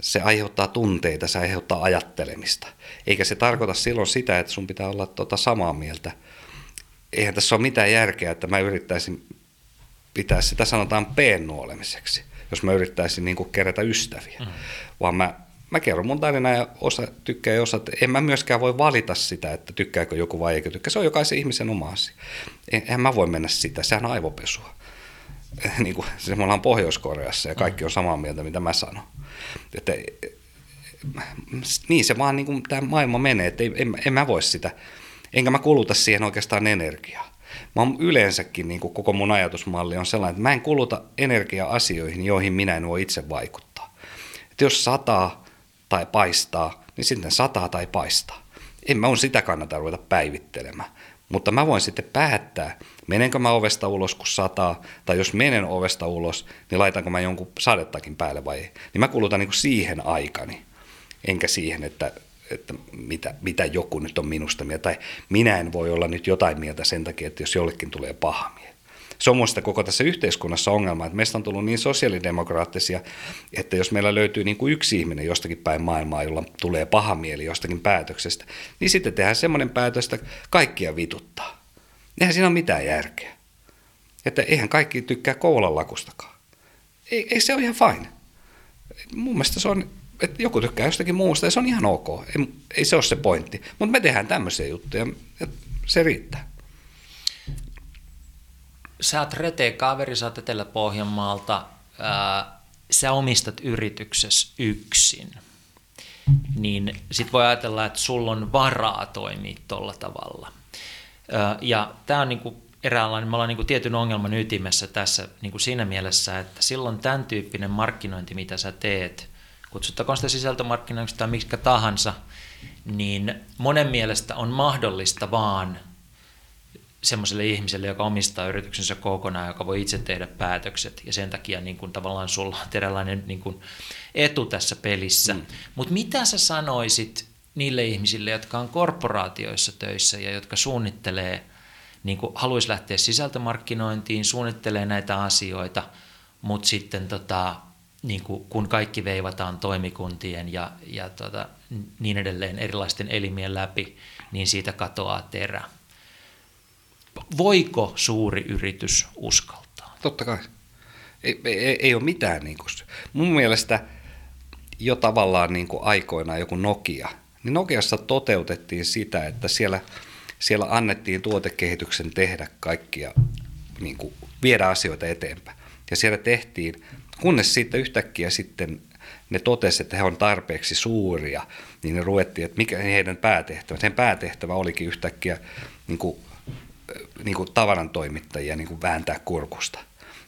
S2: se aiheuttaa tunteita, se aiheuttaa ajattelemista. Eikä se tarkoita silloin sitä, että sun pitää olla tota samaa mieltä eihän tässä ole mitään järkeä, että mä yrittäisin pitää sitä sanotaan peennuolemiseksi, jos mä yrittäisin niin kuin kerätä ystäviä. Mm. Vaan mä, mä kerron mun tarinaa ja osa tykkää ja osa, en mä myöskään voi valita sitä, että tykkääkö joku vai eikö tykkää. Se on jokaisen ihmisen oma asia. En mä voi mennä sitä, sehän on aivopesua. [laughs] niin kuin, se me ollaan Pohjois-Koreassa ja kaikki on samaa mieltä, mitä mä sanon. Että, niin se vaan niin kuin tämä maailma menee, että en, en mä voi sitä enkä mä kuluta siihen oikeastaan energiaa. Mä oon yleensäkin, niin koko mun ajatusmalli on sellainen, että mä en kuluta energiaa asioihin, joihin minä en voi itse vaikuttaa. Että jos sataa tai paistaa, niin sitten sataa tai paistaa. En mä on sitä kannata ruveta päivittelemään. Mutta mä voin sitten päättää, menenkö mä ovesta ulos, kun sataa, tai jos menen ovesta ulos, niin laitanko mä jonkun sadettakin päälle vai ei. Niin mä kulutan niin kuin siihen aikani, enkä siihen, että että mitä, mitä joku nyt on minusta mieltä, tai minä en voi olla nyt jotain mieltä sen takia, että jos jollekin tulee paha mieli. Se on minusta koko tässä yhteiskunnassa ongelma, että meistä on tullut niin sosiaalidemokraattisia, että jos meillä löytyy niin kuin yksi ihminen jostakin päin maailmaa, jolla tulee paha mieli jostakin päätöksestä, niin sitten tehdään semmoinen päätös, että kaikkia vituttaa. Eihän siinä ole mitään järkeä. Että eihän kaikki tykkää Kouvolan lakustakaan. Ei, ei se ole ihan fine. Mun mielestä se on että joku tykkää jostakin muusta ja se on ihan ok. Ei, ei se ole se pointti. Mutta me tehdään tämmöisiä juttuja ja se riittää.
S1: Sä oot Rete kaveri, sä oot Etelä-Pohjanmaalta. Sä omistat yrityksessä yksin. Niin sit voi ajatella, että sulla on varaa toimia tolla tavalla. Ja tämä on niinku eräänlainen, me ollaan niinku tietyn ongelman ytimessä tässä niinku siinä mielessä, että silloin tämän tyyppinen markkinointi, mitä sä teet – kutsuttakoon sitä sisältömarkkinoiksi tai miksi tahansa, niin monen mielestä on mahdollista vaan semmoiselle ihmiselle, joka omistaa yrityksensä kokonaan, joka voi itse tehdä päätökset ja sen takia niin kuin, tavallaan sulla on erilainen niin kuin, etu tässä pelissä. Mm. Mutta mitä sä sanoisit niille ihmisille, jotka on korporaatioissa töissä ja jotka suunnittelee, niin kuin haluaisi lähteä sisältömarkkinointiin, suunnittelee näitä asioita, mutta sitten tota, niin kuin, kun kaikki veivataan toimikuntien ja, ja tota, niin edelleen erilaisten elimien läpi, niin siitä katoaa terä. Voiko suuri yritys uskaltaa?
S2: Totta kai. Ei, ei, ei ole mitään. Niin kuin, mun mielestä jo tavallaan niin kuin aikoinaan joku Nokia, niin Nokiassa toteutettiin sitä, että siellä, siellä annettiin tuotekehityksen tehdä kaikkia, niin kuin, viedä asioita eteenpäin. Ja siellä tehtiin, kunnes sitten yhtäkkiä sitten ne totesi, että he on tarpeeksi suuria, niin ne ruvettiin, että mikä heidän päätehtävä. Sen päätehtävä olikin yhtäkkiä niin kuin, niin kuin tavarantoimittajia niin kuin vääntää kurkusta.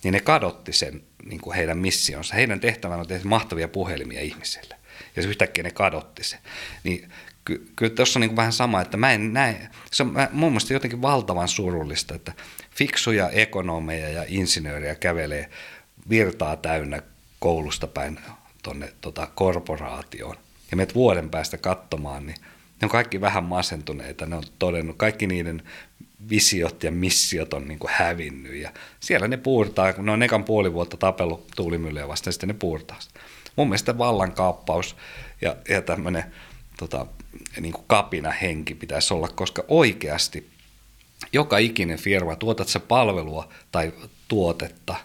S2: Niin ne kadotti sen niin kuin heidän missionsa. Heidän tehtävänä on tehdä mahtavia puhelimia ihmisille. Ja se yhtäkkiä ne kadotti se. Niin ky- kyllä tuossa on niin kuin vähän sama, että mä en näe, se on mun mielestä jotenkin valtavan surullista, että fiksuja ekonomeja ja insinööriä kävelee virtaa täynnä koulusta päin tuonne tota, korporaatioon. Ja menet vuoden päästä katsomaan, niin ne on kaikki vähän masentuneita. Ne on todennut, kaikki niiden visiot ja missiot on niin kuin hävinnyt. Ja siellä ne puurtaa, kun ne on ekan puoli vuotta tapellut tuulimyllyä vastaan, sitten ne puurtaa. Mun mielestä vallankaappaus ja, ja tämmöinen tota, niin kapina henki pitäisi olla, koska oikeasti joka ikinen firma, tuotat se palvelua tai tuotetta,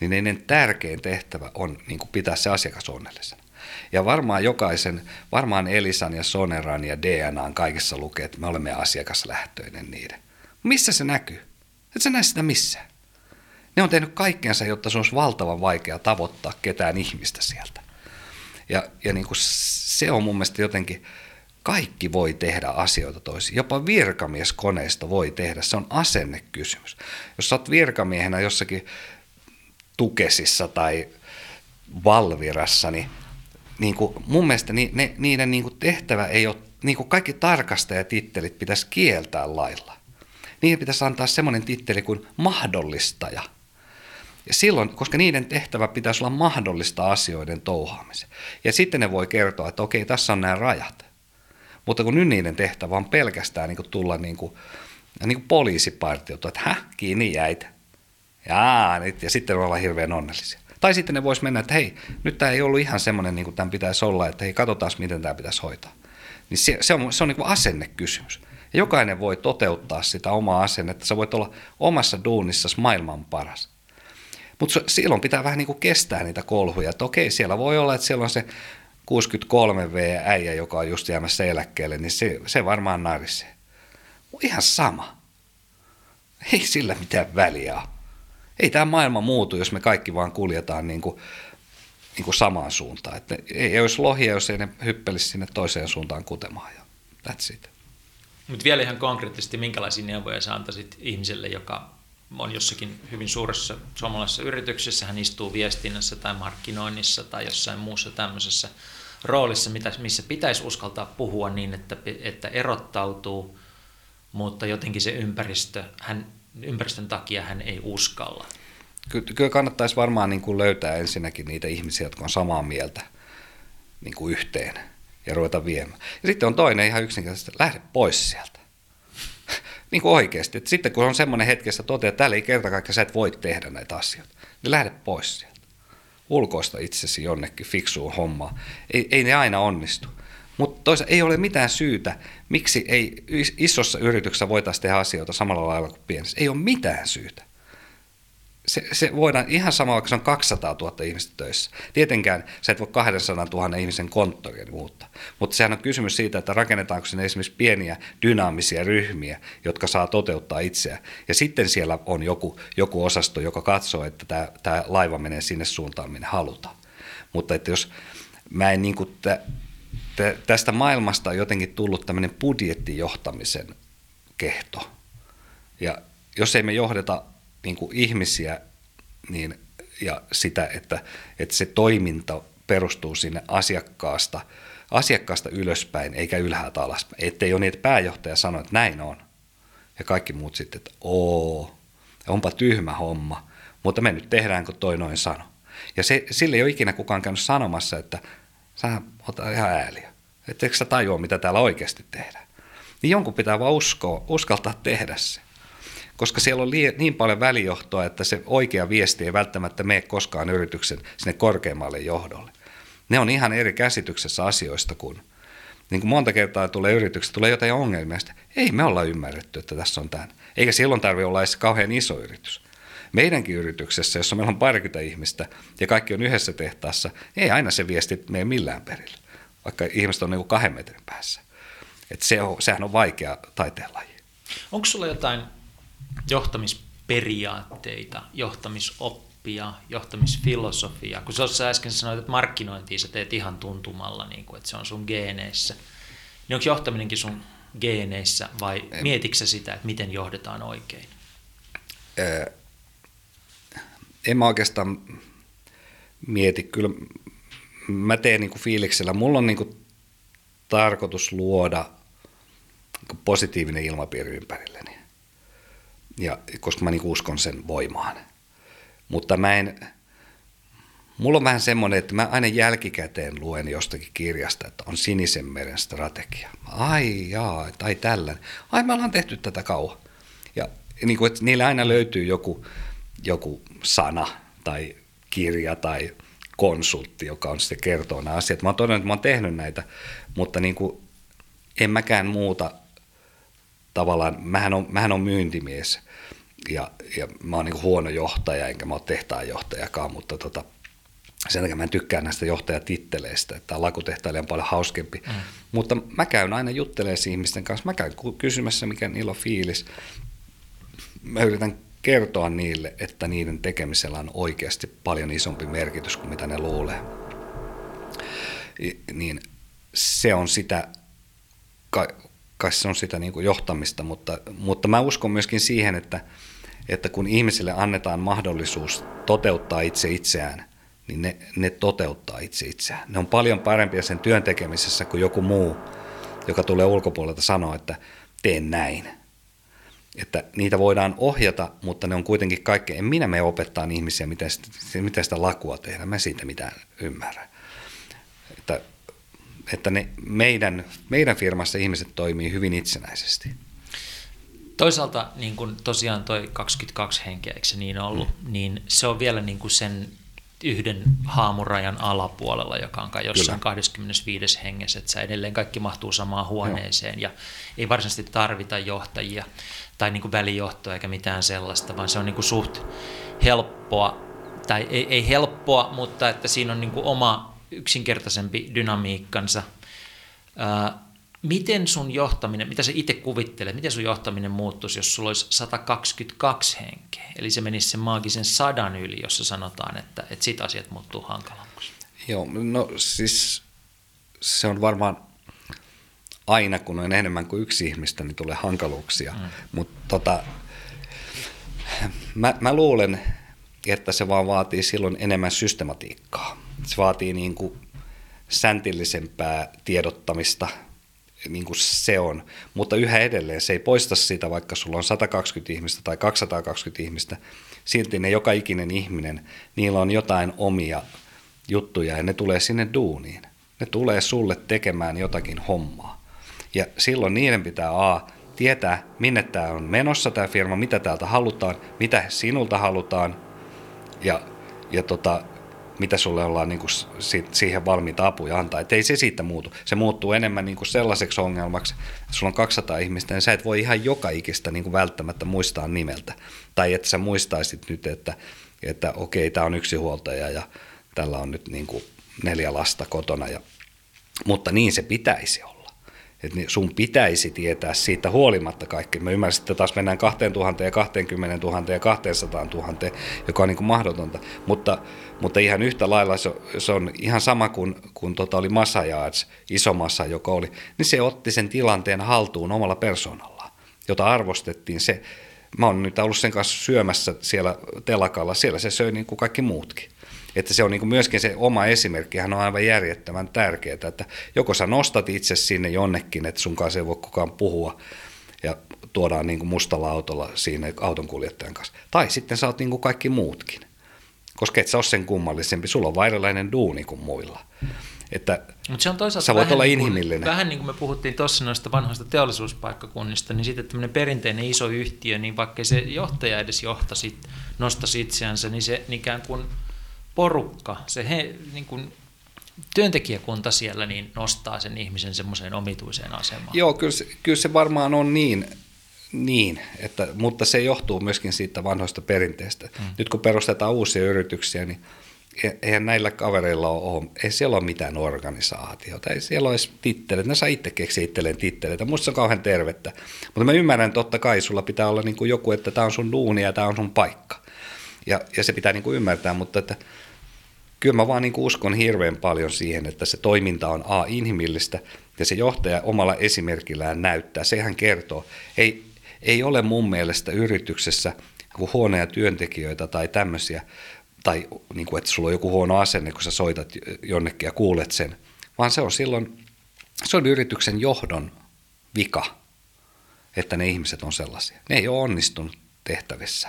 S2: niin niiden tärkein tehtävä on niin kuin pitää se asiakas onnellisena. Ja varmaan jokaisen, varmaan Elisan ja Soneran ja DNAn kaikessa lukee, että me olemme asiakaslähtöinen niiden. Missä se näkyy? Et sä näe sitä missään. Ne on tehnyt kaikkensa, jotta se olisi valtavan vaikea tavoittaa ketään ihmistä sieltä. Ja, ja niin kuin se on mun mielestä jotenkin, kaikki voi tehdä asioita toisin. Jopa virkamieskoneista voi tehdä. Se on asennekysymys. Jos sä oot virkamiehenä jossakin tukesissa tai valvirassa, niin, niin kuin mun mielestä ni, ne, niiden niin kuin tehtävä ei ole, niin kuin kaikki tarkastajatittelit pitäisi kieltää lailla. Niihin pitäisi antaa semmoinen titteli kuin mahdollistaja. Ja silloin, koska niiden tehtävä pitäisi olla mahdollista asioiden touhaamisen. Ja sitten ne voi kertoa, että okei, tässä on nämä rajat. Mutta kun nyt niiden tehtävä on pelkästään niin kuin tulla niin kuin, niin kuin poliisipartiota, että häh, kiinni jäitä. Jaa, ja sitten ollaan hirveän onnellisia. Tai sitten ne vois mennä, että hei, nyt tämä ei ollut ihan semmoinen niin kuin tämän pitäisi olla, että hei, katsotaan miten tämä pitäisi hoitaa. Niin se, se on, se on niin kuin asennekysymys. Ja jokainen voi toteuttaa sitä omaa asennetta. Sä voit olla omassa duunissa maailman paras. Mutta silloin pitää vähän niin kuin kestää niitä kolhuja. Että okei, siellä voi olla, että siellä on se 63V-äijä, joka on just jäämässä eläkkeelle, niin se, se varmaan narisee. Ihan sama. Ei sillä mitään väliä ole. Ei tämä maailma muutu, jos me kaikki vaan kuljetaan niin kuin, niin kuin samaan suuntaan. Että ei, olisi lohia, jos ei ne hyppelisi sinne toiseen suuntaan kutemaan. Ja that's it.
S1: Mutta vielä ihan konkreettisesti, minkälaisia neuvoja sä antaisit ihmiselle, joka on jossakin hyvin suuressa suomalaisessa yrityksessä, hän istuu viestinnässä tai markkinoinnissa tai jossain muussa tämmöisessä roolissa, missä pitäisi uskaltaa puhua niin, että, että erottautuu, mutta jotenkin se ympäristö, hän, ympäristön takia hän ei uskalla.
S2: Kyllä kannattaisi varmaan niin kuin löytää ensinnäkin niitä ihmisiä, jotka on samaa mieltä niin kuin yhteen ja ruveta viemään. Ja sitten on toinen ihan yksinkertaisesti, lähde pois sieltä. [laughs] niin kuin oikeasti. Et sitten kun on semmoinen hetki, että toteaa, että täällä ei kerta kaikkiaan sä et voi tehdä näitä asioita, niin lähde pois sieltä. Ulkoista itsesi jonnekin fiksuun hommaan. Ei, ei ne aina onnistu. Mutta toisaalta ei ole mitään syytä, miksi ei isossa yrityksessä voitaisiin tehdä asioita samalla lailla kuin pienessä. Ei ole mitään syytä se, se voidaan ihan sama, vaikka se on 200 000 ihmistä töissä. Tietenkään sä et voi 200 000 ihmisen konttoria muuttaa. Mutta sehän on kysymys siitä, että rakennetaanko sinne esimerkiksi pieniä dynaamisia ryhmiä, jotka saa toteuttaa itseään. Ja sitten siellä on joku, joku osasto, joka katsoo, että tämä, tämä laiva menee sinne suuntaan, minne halutaan. Mutta että jos mä en niin kuin tästä maailmasta on jotenkin tullut tämmöinen budjettijohtamisen kehto. Ja jos ei me johdeta niin kuin ihmisiä niin, ja sitä, että, että se toiminta perustuu sinne asiakkaasta, asiakkaasta ylöspäin eikä ylhäältä alaspäin. Ettei ole niin, että pääjohtaja sanoo, että näin on. Ja kaikki muut sitten, että oo, onpa tyhmä homma, mutta me nyt tehdään, kun toi noin sano. Ja se, sille ei ole ikinä kukaan käynyt sanomassa, että sä ota ihan ääliä. Että sä tajua, mitä täällä oikeasti tehdään. Niin jonkun pitää vaan uskoa, uskaltaa tehdä se koska siellä on niin paljon välijohtoa, että se oikea viesti ei välttämättä mene koskaan yrityksen sinne korkeammalle johdolle. Ne on ihan eri käsityksessä asioista kuin, niin kuin monta kertaa tulee yrityksestä, tulee jotain ongelmia, ei me olla ymmärretty, että tässä on tämä. Eikä silloin tarvitse olla edes kauhean iso yritys. Meidänkin yrityksessä, jossa meillä on parikymmentä ihmistä ja kaikki on yhdessä tehtaassa, ei aina se viesti mene millään perille, vaikka ihmiset on niin kuin kahden metrin päässä. Et se on, sehän on vaikea taiteenlaji.
S1: Onko sulla jotain johtamisperiaatteita, johtamisoppia, johtamisfilosofiaa? Kun sä äsken sanoit, että markkinointia sä teet ihan tuntumalla, niin kuin, että se on sun geeneissä. Niin onko johtaminenkin sun geeneissä vai mietitkö sitä, että miten johdetaan oikein?
S2: En mä oikeastaan mieti. Kyllä mä teen niin kuin fiiliksellä. Mulla on niin kuin tarkoitus luoda niin positiivinen ilmapiiri ympärilleni. Ja, koska mä niin uskon sen voimaan. Mutta mä en, mulla on vähän semmoinen, että mä aina jälkikäteen luen jostakin kirjasta, että on sinisen meren strategia. Ai jaa, tai tällainen. Ai me ollaan tehty tätä kauan. Ja niin kuin, että niillä aina löytyy joku, joku sana tai kirja tai konsultti, joka on sitten kertoo nämä asiat. Mä oon todennut, että mä oon tehnyt näitä, mutta niin kuin, en mäkään muuta tavallaan, mähän on, mähän on myyntimies ja, ja mä oon niin huono johtaja, enkä mä oon tehtaanjohtajakaan, mutta tota, sen takia mä en tykkää näistä johtajatitteleistä, että lakutehtailija on paljon hauskempi. Mm. Mutta mä käyn aina juttelemaan ihmisten kanssa, mä käyn kysymässä, mikä niillä on fiilis. Mä yritän kertoa niille, että niiden tekemisellä on oikeasti paljon isompi merkitys kuin mitä ne luulee. Niin se on sitä, kai se on sitä niin kuin johtamista, mutta, mutta mä uskon myöskin siihen, että, että kun ihmisille annetaan mahdollisuus toteuttaa itse itseään, niin ne, ne toteuttaa itse itseään. Ne on paljon parempia sen työn tekemisessä kuin joku muu, joka tulee ulkopuolelta sanoa, että teen näin. Että niitä voidaan ohjata, mutta ne on kuitenkin kaikki, en minä me opettaa ihmisiä, miten sitä, miten sitä lakua tehdä, mä siitä mitään ymmärrä. Että että ne meidän, meidän firmassa ihmiset toimii hyvin itsenäisesti.
S1: Toisaalta niin kuin tosiaan toi 22 henkeä, eikö se niin ollut, mm. niin se on vielä niin kuin sen yhden haamurajan alapuolella, joka on kai jossain Kyllä. 25 hengessä, että sä edelleen kaikki mahtuu samaan huoneeseen Joo. ja ei varsinaisesti tarvita johtajia tai niin kuin välijohtoa eikä mitään sellaista, vaan se on niin kuin suht helppoa, tai ei, ei helppoa, mutta että siinä on niin kuin oma yksinkertaisempi dynamiikkansa. Miten sun johtaminen, mitä sä itse kuvittelet, miten sun johtaminen muuttuisi, jos sulla olisi 122 henkeä? Eli se menisi sen maagisen sadan yli, jossa sanotaan, että, että sit asiat muuttuu hankalammaksi.
S2: Joo, no siis se on varmaan aina, kun on enemmän kuin yksi ihmistä, niin tulee hankaluuksia. Mm. Mutta tota, mä, mä luulen, että se vaan vaatii silloin enemmän systematiikkaa se vaatii niin kuin säntillisempää tiedottamista, niin kuin se on. Mutta yhä edelleen se ei poista sitä, vaikka sulla on 120 ihmistä tai 220 ihmistä. Silti ne joka ikinen ihminen, niillä on jotain omia juttuja ja ne tulee sinne duuniin. Ne tulee sulle tekemään jotakin hommaa. Ja silloin niiden pitää A, tietää, minne tämä on menossa tämä firma, mitä täältä halutaan, mitä sinulta halutaan ja, ja tota, mitä sulle ollaan niin kuin siihen valmiita apuja antaa. Että ei se siitä muutu. Se muuttuu enemmän niin kuin sellaiseksi ongelmaksi, että sulla on 200 ihmistä, niin sä et voi ihan joka ikistä niin kuin välttämättä muistaa nimeltä. Tai että sä muistaisit nyt, että, että okei, tämä on yksi huoltaja ja tällä on nyt niin kuin neljä lasta kotona. Ja, mutta niin se pitäisi olla että sun pitäisi tietää siitä huolimatta kaikki. Mä ymmärsin, että taas mennään 2000 ja 20 000 ja 200 000, joka on niin kuin mahdotonta. Mutta, mutta ihan yhtä lailla se, se on ihan sama kuin kun tota oli Massa Yards, iso massa, joka oli, niin se otti sen tilanteen haltuun omalla persoonallaan, jota arvostettiin. Se, mä oon nyt ollut sen kanssa syömässä siellä telakalla, siellä se söi niin kuin kaikki muutkin. Että se on niin kuin myöskin se oma esimerkki, hän on aivan järjettömän tärkeää, että joko sä nostat itse sinne jonnekin, että sun kanssa ei voi kukaan puhua ja tuodaan niin kuin mustalla autolla siinä auton kuljettajan kanssa. Tai sitten sä oot niin kuin kaikki muutkin, koska et sä ole sen kummallisempi, sulla on vairilainen duuni kuin muilla. Että
S1: Mutta se on toisaalta
S2: sä voit
S1: vähän
S2: olla
S1: niin kuin,
S2: inhimillinen.
S1: Vähän niin kuin me puhuttiin tuossa noista vanhoista teollisuuspaikkakunnista, niin sitten tämmöinen perinteinen iso yhtiö, niin vaikka se johtaja edes johtaisi, nostaisi itseänsä, niin se ikään kuin porukka, se he, niin kuin työntekijäkunta siellä niin nostaa sen ihmisen semmoiseen omituiseen asemaan.
S2: Joo, kyllä se, kyllä se varmaan on niin, Niin, että, mutta se johtuu myöskin siitä vanhoista perinteistä. Mm. Nyt kun perustetaan uusia yrityksiä, niin e- eihän näillä kavereilla ole, ei siellä ole mitään organisaatiota, ei siellä ole edes titteleitä, ne saa itse keksiä itselleen titteleitä, musta se on kauhean tervettä. Mutta mä ymmärrän, että totta kai sulla pitää olla niin kuin joku, että tämä on sun duuni ja tämä on sun paikka. Ja, ja se pitää niin kuin ymmärtää, mutta että kyllä mä vaan niin kuin uskon hirveän paljon siihen, että se toiminta on A, inhimillistä, ja se johtaja omalla esimerkillään näyttää. Sehän kertoo. Ei, ei ole mun mielestä yrityksessä huonoja työntekijöitä tai tämmöisiä, tai niin kuin, että sulla on joku huono asenne, kun sä soitat jonnekin ja kuulet sen, vaan se on silloin, se on yrityksen johdon vika, että ne ihmiset on sellaisia. Ne ei ole onnistunut tehtävissä.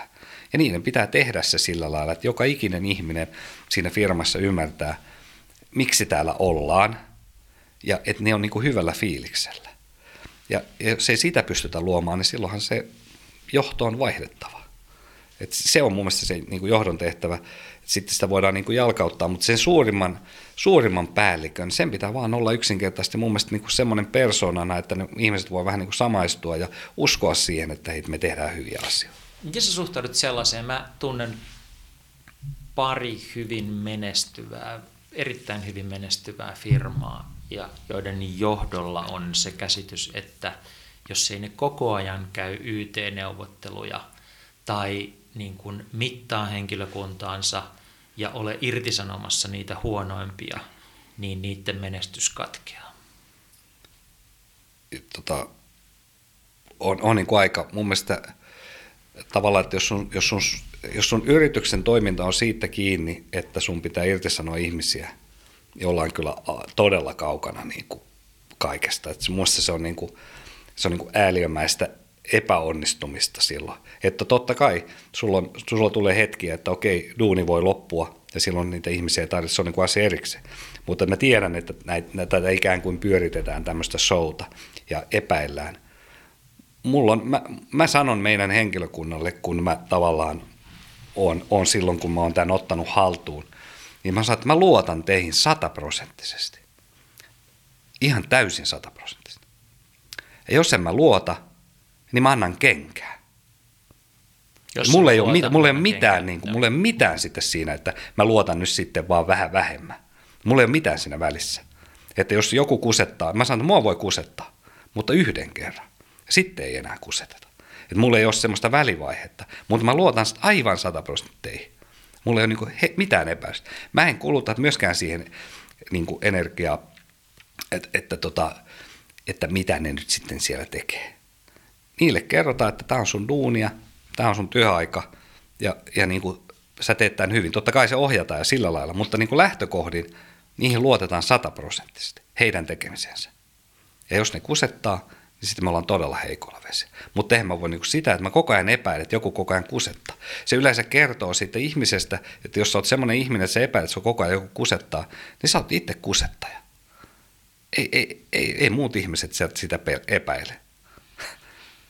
S2: Ja niiden pitää tehdä se sillä lailla, että joka ikinen ihminen siinä firmassa ymmärtää, miksi täällä ollaan, ja että ne on niin kuin hyvällä fiiliksellä. Ja jos ei sitä pystytä luomaan, niin silloinhan se johto on vaihdettava. Et se on mun mielestä se niin kuin johdon tehtävä. Sitten sitä voidaan niin kuin jalkauttaa, mutta sen suurimman, suurimman päällikön, sen pitää vaan olla yksinkertaisesti mun mielestä niin semmoinen persoonana, että ne ihmiset voi vähän niin kuin samaistua ja uskoa siihen, että me tehdään hyviä asioita.
S1: Miten sä suhtaudut sellaiseen? Mä tunnen pari hyvin menestyvää, erittäin hyvin menestyvää firmaa, ja joiden johdolla on se käsitys, että jos ei ne koko ajan käy YT-neuvotteluja tai niin kuin mittaa henkilökuntaansa ja ole irtisanomassa niitä huonoimpia, niin niiden menestys katkeaa.
S2: Tota, on, on niin kuin aika, mun mielestä tavallaan, että jos sun, jos, sun, jos sun yrityksen toiminta on siitä kiinni, että sun pitää irtisanoa ihmisiä, niin ollaan kyllä todella kaukana niin kuin kaikesta. Että muista se on, niin kuin, se on niin kuin ääliömäistä epäonnistumista silloin. Että totta kai sulla, sulla tulee hetkiä, että okei, duuni voi loppua ja silloin niitä ihmisiä ei tarvitse, se on niin kuin asia erikseen. Mutta mä tiedän, että näitä, näitä ikään kuin pyöritetään tämmöistä showta ja epäillään. Mulla on, mä, mä sanon meidän henkilökunnalle, kun mä tavallaan on, on silloin, kun mä oon tämän ottanut haltuun, niin mä sanon, että mä luotan teihin sataprosenttisesti. Ihan täysin sataprosenttisesti. Ja jos en mä luota, niin mä annan kenkää. Jos mulla ei, ole, mit, mulla ei ole mitään, niin kuin, mulla ei ole mitään sitten siinä, että mä luotan nyt sitten vaan vähän vähemmän. Mulla ei ole mitään siinä välissä. Että jos joku kusettaa, mä sanon, että mua voi kusettaa, mutta yhden kerran. Sitten ei enää kuseteta. Että mulla ei ole semmoista välivaihetta, mutta mä luotan aivan sataprosentteihin. Mulla ei ole niin he, mitään epäilystä. Mä en kuluta myöskään siihen niin kuin energiaa, että, että, tota, että mitä ne nyt sitten siellä tekee. Niille kerrotaan, että tämä on sun duunia, tämä on sun työaika ja, ja niin kuin sä teet tämän hyvin. Totta kai se ohjataan ja sillä lailla, mutta niin kuin lähtökohdin niihin luotetaan sataprosenttisesti heidän tekemisensä. Ja jos ne kusettaa, niin sitten me ollaan todella heikolla vesi. Mutta eihän mä voi niin sitä, että mä koko ajan epäilen, että joku koko ajan kusettaa. Se yleensä kertoo siitä ihmisestä, että jos sä oot semmoinen ihminen, että sä epäilet, että se koko ajan joku kusettaa, niin sä oot itse kusettaja. Ei, ei, ei, ei muut ihmiset sitä epäile. [laughs]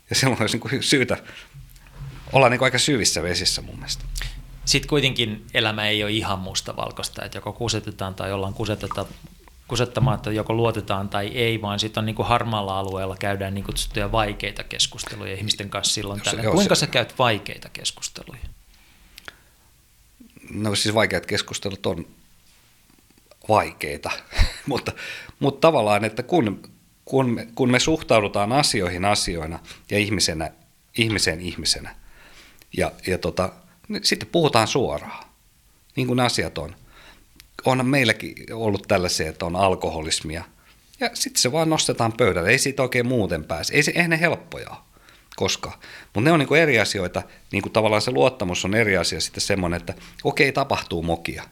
S2: Ja silloin olisi niin syytä olla niin aika syvissä vesissä mun mielestä.
S1: Sitten kuitenkin elämä ei ole ihan mustavalkoista, että joko kusetetaan tai ollaan kuseteta, kusettamaan, että joko luotetaan tai ei, vaan sitten on niin kuin harmaalla alueella käydään niin kutsuttuja vaikeita keskusteluja ihmisten kanssa silloin tällä. Kuinka se, sä käyt vaikeita keskusteluja?
S2: No siis vaikeat keskustelut on vaikeita, [laughs] mutta, mutta tavallaan, että kun, kun, me, kun me suhtaudutaan asioihin asioina ja ihmisenä, ihmisen ihmisenä, ja, ja tota, niin sitten puhutaan suoraan, niin kuin asiat on onhan meilläkin ollut tällaisia, että on alkoholismia. Ja sitten se vaan nostetaan pöydälle, ei siitä oikein muuten pääse. Ei, se, eihän ne helppoja koskaan. Mutta ne on niinku eri asioita, niin kuin tavallaan se luottamus on eri asia sitten semmoinen, että okei, tapahtuu mokia.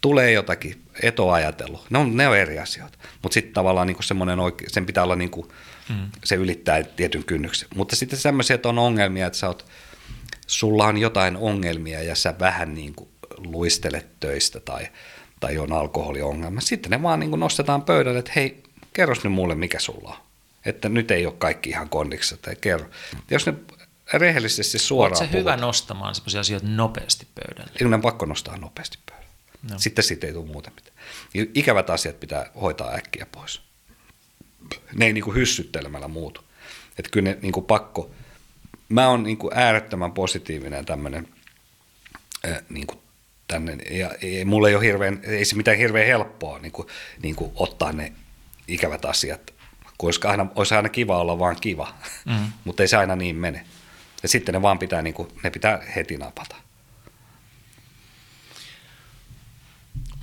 S2: Tulee jotakin etoajatelu. Ne on, ne on eri asioita. Mutta sitten tavallaan niinku semmoinen oikein, sen pitää olla, niinku, mm. se ylittää tietyn kynnyksen. Mutta sitten semmoisia, että on ongelmia, että sä oot, sulla on jotain ongelmia ja sä vähän niin kuin luistelet töistä tai tai on alkoholiongelma. Sitten ne vaan niin kuin nostetaan pöydälle, että hei, kerros nyt mulle, mikä sulla on. Että nyt ei ole kaikki ihan kondiksi, tai kerro. Jos ne rehellisesti suoraan
S1: Oletko se hyvä nostamaan sellaisia asioita nopeasti pöydälle?
S2: Ei, on pakko nostaa nopeasti pöydälle. No. Sitten siitä ei tule muuten mitään. Ikävät asiat pitää hoitaa äkkiä pois. Ne ei niin kuin hyssyttelemällä muutu. Että kyllä ne niin kuin pakko, mä oon niin kuin äärettömän positiivinen tämmöinen niin kuin tänne, ja ei, mulla ei ole hirveän, ei se mitään hirveän helppoa niin kuin, niin kuin ottaa ne ikävät asiat, koska aina, olisi aina kiva olla vaan kiva, mm. [laughs] mutta ei se aina niin mene. Ja sitten ne vaan pitää, niin kuin, ne pitää heti napata.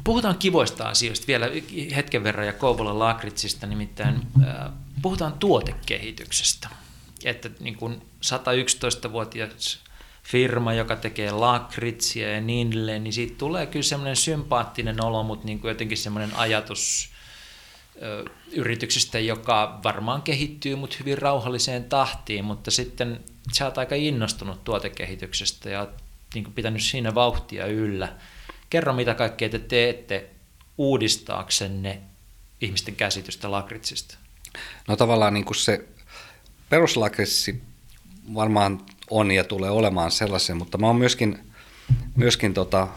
S1: Puhutaan kivoista asioista vielä hetken verran ja Kouvolan lakritsista, nimittäin äh, puhutaan tuotekehityksestä. Että niin kuin 111-vuotias firma, joka tekee lakritsia ja niin edelleen, niin siitä tulee kyllä semmoinen sympaattinen olo, mutta niin kuin jotenkin semmoinen ajatus ö, yrityksestä, joka varmaan kehittyy, mutta hyvin rauhalliseen tahtiin, mutta sitten sä oot aika innostunut tuotekehityksestä ja niin kuin pitänyt siinä vauhtia yllä. Kerro, mitä kaikkea te teette uudistaaksenne ihmisten käsitystä lakritsista?
S2: No tavallaan niin kuin se peruslakritsi varmaan on ja tulee olemaan sellaisen, mutta mä oon myöskin, myöskin tota,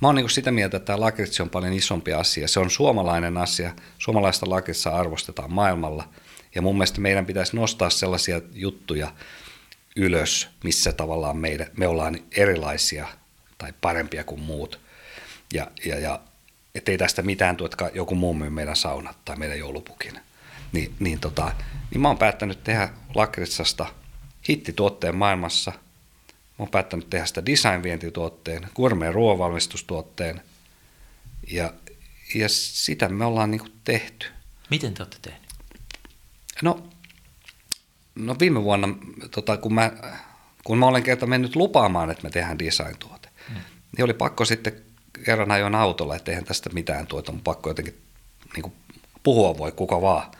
S2: Mä oon niin sitä mieltä, että tämä lakritsi on paljon isompi asia. Se on suomalainen asia. Suomalaista lakritsia arvostetaan maailmalla. Ja mun mielestä meidän pitäisi nostaa sellaisia juttuja ylös, missä tavallaan meidän, me ollaan erilaisia tai parempia kuin muut. Ja, ja, ja ettei tästä mitään että joku muu myy meidän saunat tai meidän joulupukin. Niin, niin, tota, niin mä oon päättänyt tehdä lakritsasta hittituotteen maailmassa. Mä oon päättänyt tehdä sitä design-vientituotteen, gourmet ruoanvalmistustuotteen. Ja, ja sitä me ollaan niinku tehty.
S1: Miten te olette tehneet?
S2: No, no viime vuonna, tota, kun, mä, kun mä olen kerta mennyt lupaamaan, että me tehdään design-tuote, hmm. niin oli pakko sitten kerran ajoin autolla, että eihän tästä mitään tuota, on pakko jotenkin niin kuin, puhua voi kuka vaan,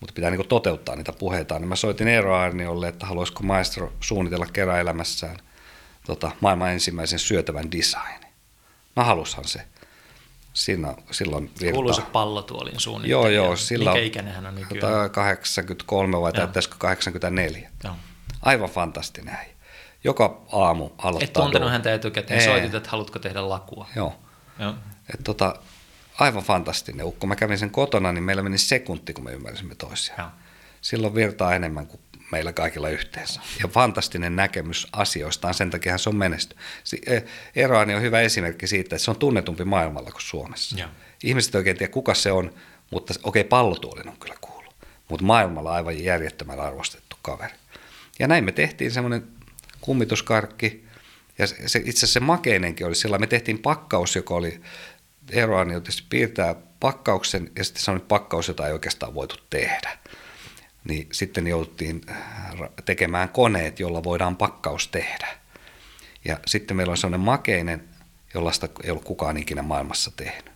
S2: mutta pitää niin toteuttaa niitä puheita. Niin mä soitin Eero Arniolle, että haluaisiko maestro suunnitella kerran elämässään tota, maailman ensimmäisen syötävän designin. No halushan se. Siinä, silloin
S1: virtaa. Kuuluisa pallotuolin suunnittelu.
S2: Joo, joo. Sillä
S1: Mikä ikäinen hän on nykyään?
S2: 83 vai täyttäisikö 84. Joo. Aivan fantastinen äijä joka aamu aloittaa.
S1: Et tuntenut häntä etukäteen, Ei. soitit, että haluatko tehdä lakua.
S2: Joo. Joo. Et tota, aivan fantastinen ukko. Mä kävin sen kotona, niin meillä meni sekunti, kun me ymmärsimme toisiaan. Joo. Silloin virtaa enemmän kuin meillä kaikilla yhteensä. Ja fantastinen näkemys asioistaan, sen takia se on menesty. E, Eroani on hyvä esimerkki siitä, että se on tunnetumpi maailmalla kuin Suomessa. Joo. Ihmiset oikein tiedä, kuka se on, mutta okei, okay, pallotuolin on kyllä kuullut. Mutta maailmalla aivan järjettömän arvostettu kaveri. Ja näin me tehtiin semmoinen kummituskarkki. Ja se, itse asiassa se makeinenkin oli sillä. Me tehtiin pakkaus, joka oli eroa, niin tietysti piirtää pakkauksen ja sitten se on pakkaus, jota ei oikeastaan voitu tehdä. Niin sitten jouduttiin äh, tekemään koneet, jolla voidaan pakkaus tehdä. Ja sitten meillä on sellainen makeinen, jollaista ei ollut kukaan ikinä maailmassa tehnyt.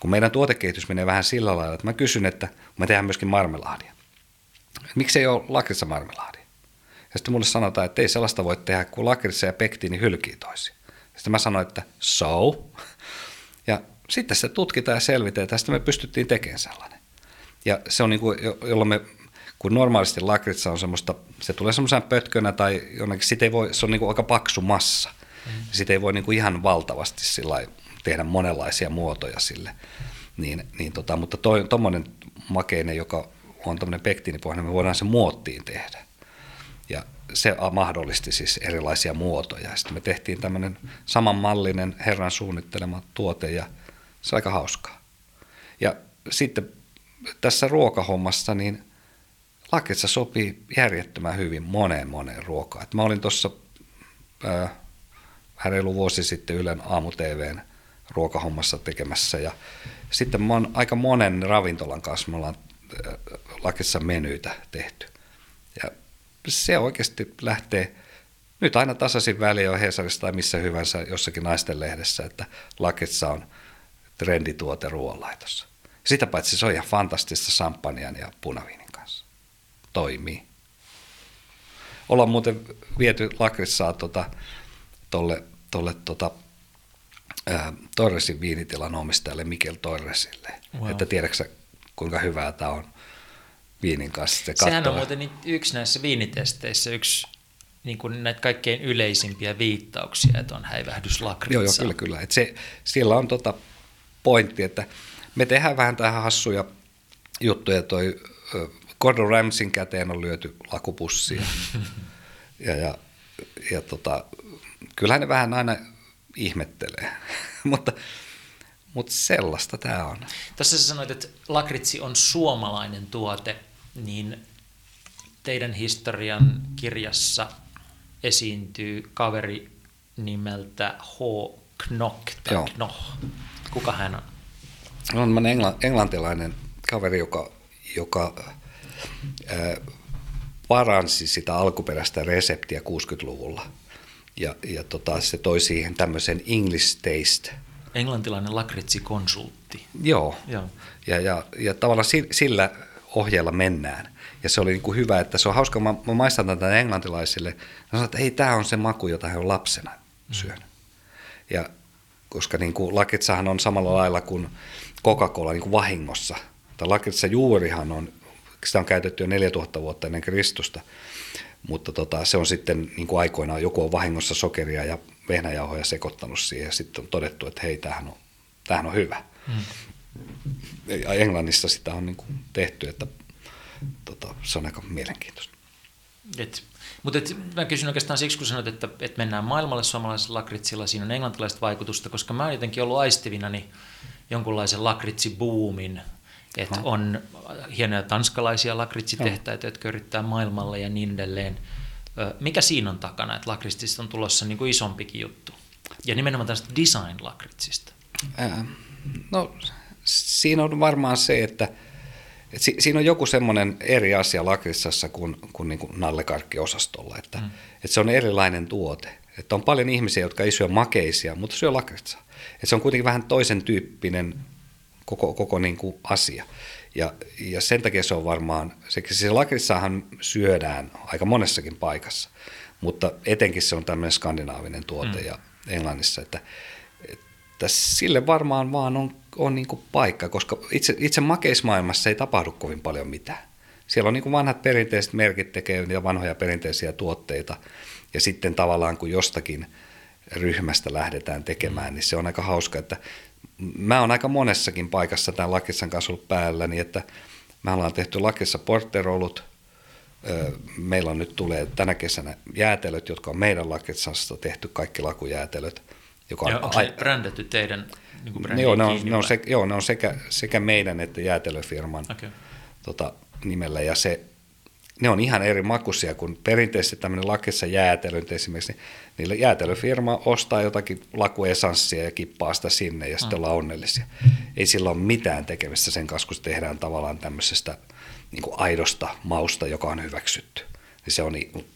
S2: Kun meidän tuotekehitys menee vähän sillä lailla, että mä kysyn, että me tehdään myöskin marmelaadia. Miksi ei ole lakrissa marmelaadia? Ja sitten mulle sanotaan, että ei sellaista voi tehdä, kun lakritsa ja pektiini hylkii toisiaan. Sitten mä sanoin, että so. Sitten se tutkitaan ja selvitetään, sitten me pystyttiin tekemään sellainen. Ja se on niin kuin, jolloin me, kun normaalisti lakritsa on semmoista, se tulee semmoisena pötkönä tai jonnekin, sit ei voi, se on niin kuin aika paksu massa. Mm. Sitä ei voi niin kuin ihan valtavasti sillä tehdä monenlaisia muotoja sille. Niin, niin tota, mutta tuommoinen makeinen, joka on tämmöinen pektiinipohjainen, me voidaan se muottiin tehdä. Ja se mahdollisti siis erilaisia muotoja. Sitten me tehtiin tämmöinen samanmallinen herran suunnittelema tuote ja se on aika hauskaa. Ja sitten tässä ruokahommassa niin lakitsa sopii järjettömän hyvin moneen moneen ruokaan. Et mä olin tuossa vähän reilu vuosi sitten Ylen aamu-tvn ruokahommassa tekemässä ja sitten mä oon aika monen ravintolan kanssa me ollaan lakissa menyitä tehty se oikeasti lähtee nyt aina tasaisin väliin on Hesarissa tai missä hyvänsä jossakin naisten lehdessä, että lakitsa on trendituote ruoanlaitossa. Sitä paitsi se on ihan fantastista samppanian ja punaviinin kanssa. Toimii. Ollaan muuten viety lakritsaa tuota, tolle, tolle tota, ää, Torresin viinitilan omistajalle Mikel Torresille. Wow. Että tiedätkö kuinka hyvää tämä on viinin kanssa. Se
S1: Sehän on muuten yksi näissä viinitesteissä yksi niin kuin näitä kaikkein yleisimpiä viittauksia, että on häivähdyslakritsa.
S2: Joo, joo, kyllä, kyllä. Että se, siellä on tota pointti, että me tehdään vähän tähän hassuja juttuja. Toi Gordon Ramsin käteen on lyöty lakupussia. [laughs] ja, ja, ja tota, kyllähän ne vähän aina ihmettelee, [laughs] mutta, mutta sellaista tämä on.
S1: Tässä sä sanoit, että lakritsi on suomalainen tuote, niin teidän historian kirjassa esiintyy kaveri nimeltä H. Knock tai Knoch. Kuka hän on?
S2: On engla, englantilainen kaveri, joka, joka ää, paransi sitä alkuperäistä reseptiä 60-luvulla. Ja, ja tota, se toi siihen tämmöisen English taste.
S1: Englantilainen lakritsikonsultti.
S2: Joo. Joo. Ja, ja, ja tavallaan sillä ohjeella mennään. Ja se oli niin kuin hyvä, että se on hauska, mä, mä maistan tätä englantilaisille. Mä sanoin, että ei, tämä on se maku, jota he on lapsena syönyt. Mm. Ja koska niin kuin lakitsahan on samalla lailla kuin Coca-Cola niin kuin vahingossa. Tai lakitsa juurihan on, sitä on käytetty jo 4000 vuotta ennen Kristusta, mutta tota, se on sitten niin kuin aikoinaan joku on vahingossa sokeria ja vehnäjauhoja sekoittanut siihen ja sitten on todettu, että hei, tämähän on, tämähän on hyvä. Mm. Ja Englannissa sitä on niin kuin tehty, että tota, se on aika mielenkiintoista.
S1: Et, mutta et, mä kysyn oikeastaan siksi, kun sanoit, että, että mennään maailmalle suomalaisella lakritsilla, siinä on englantilaista vaikutusta, koska mä oon jotenkin ollut aistivina niin jonkunlaisen lakritsibuumin, että on hienoja tanskalaisia lakritsitehtaita, no. jotka yrittää maailmalle ja niin edelleen. Mikä siinä on takana, että lakritsista on tulossa niin kuin isompikin juttu? Ja nimenomaan tästä design-lakritsista.
S2: no, siinä on varmaan se, että – et si, siinä on joku semmoinen eri asia lakritsassa kuin, kuin, niin kuin nallekarkkiosastolla, että, mm. että se on erilainen tuote. Että on paljon ihmisiä, jotka ei syö makeisia, mutta syö lakritsaa. Että se on kuitenkin vähän toisen tyyppinen koko, koko niin kuin asia. Ja, ja sen takia se on varmaan, se, se lakritsahan syödään aika monessakin paikassa, mutta etenkin se on tämmöinen skandinaavinen tuote mm. ja Englannissa, että, että sille varmaan vaan on on niin kuin paikka, koska itse, itse makeismaailmassa ei tapahdu kovin paljon mitään. Siellä on niin kuin vanhat perinteiset merkit tekee niitä vanhoja perinteisiä tuotteita, ja sitten tavallaan kun jostakin ryhmästä lähdetään tekemään, niin se on aika hauska, että mä oon aika monessakin paikassa tämän Lakissan kanssa ollut päällä, niin että me ollaan tehty Lakissa porterolut, meillä on nyt tulee tänä kesänä jäätelöt, jotka on meidän Lakissasta tehty, kaikki lakujäätelöt.
S1: Joka on onko se brändätty teidän
S2: niin kuin joo, ne on, ne on, se, joo, ne on sekä, sekä meidän että jäätelöfirman okay. tota, nimellä. Ja se, ne on ihan eri makuisia kuin perinteisesti tämmöinen lakessa jäätelöt esimerkiksi. Niin niillä jäätelöfirma ostaa jotakin lakuesanssia ja kippaa sitä sinne ja sitten mm. ollaan onnellisia. Ei sillä ole mitään tekemistä sen kanssa, kun tehdään tavallaan tämmöisestä niin kuin aidosta mausta, joka on hyväksytty. Niin se on,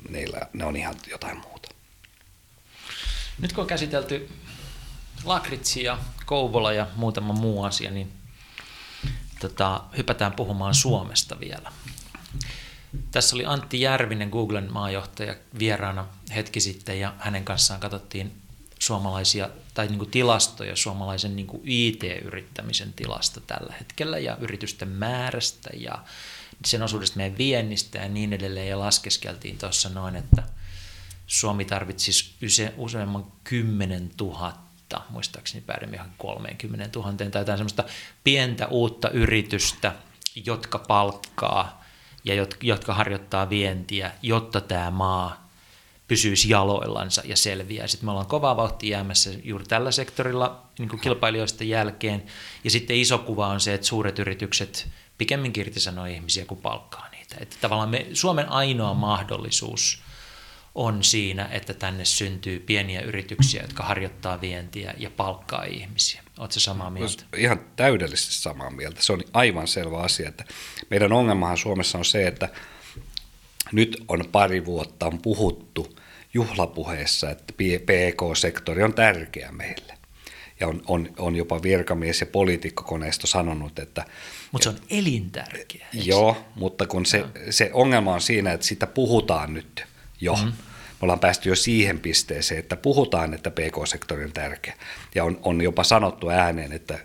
S2: niillä, ne on ihan jotain muuta.
S1: Nyt kun on käsitelty lakritsi ja Kouvola ja muutama muu asia, niin tota, hypätään puhumaan Suomesta vielä. Tässä oli Antti Järvinen, Googlen maajohtaja, vieraana hetki sitten ja hänen kanssaan katsottiin suomalaisia tai niin kuin tilastoja suomalaisen niin kuin IT-yrittämisen tilasta tällä hetkellä ja yritysten määrästä ja sen osuudesta meidän viennistä ja niin edelleen ja laskeskeltiin tuossa noin, että Suomi tarvitsisi useamman 10 000 uutta, muistaakseni päädyimme ihan 30 000 tai jotain semmoista pientä uutta yritystä, jotka palkkaa ja jotka harjoittaa vientiä, jotta tämä maa pysyisi jaloillansa ja selviää. Sitten me ollaan kovaa vauhtia jäämässä juuri tällä sektorilla niin kuin kilpailijoista jälkeen. Ja sitten iso kuva on se, että suuret yritykset pikemmin irtisanoo ihmisiä kuin palkkaa niitä. Että tavallaan me, Suomen ainoa mahdollisuus on siinä, että tänne syntyy pieniä yrityksiä, jotka harjoittaa vientiä ja palkkaa ihmisiä. Oletko samaa mieltä?
S2: Ihan täydellisesti samaa mieltä. Se on aivan selvä asia, että meidän ongelmahan Suomessa on se, että nyt on pari vuotta on puhuttu juhlapuheessa, että PK-sektori on tärkeä meille. Ja on, on, on jopa virkamies- ja poliitikkokoneisto sanonut, että...
S1: Mutta se on elintärkeä.
S2: Joo, mutta kun se, se ongelma on siinä, että sitä puhutaan nyt jo. Mm. Me ollaan päästy jo siihen pisteeseen, että puhutaan, että PK-sektori on tärkeä. Ja on, on jopa sanottu ääneen, että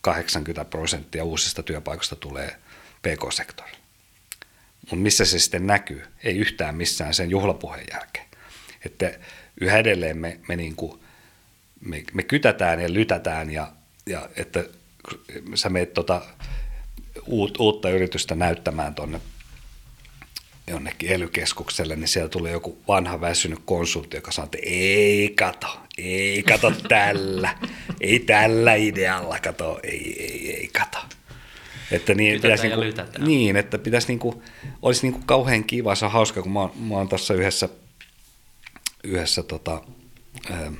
S2: 80 prosenttia uusista työpaikoista tulee PK-sektorille. Mutta missä se sitten näkyy? Ei yhtään missään sen juhlapuheen jälkeen. Että yhä edelleen me, me, niin kuin, me, me kytätään ja lytätään ja, ja että sä meet tota, uut, uutta yritystä näyttämään tuonne jonnekin elykeskukselle, niin siellä tuli joku vanha väsynyt konsultti, joka sanoi, että ei kato, ei kato tällä, ei tällä idealla, kato, ei, ei, ei kato. Että niin,
S1: pitäisi
S2: niinku, niin, että pitäisi niinku, olisi niinku kauhean kiva, se on hauska, kun mä, mä oon tässä yhdessä, yhdessä tota, ähm,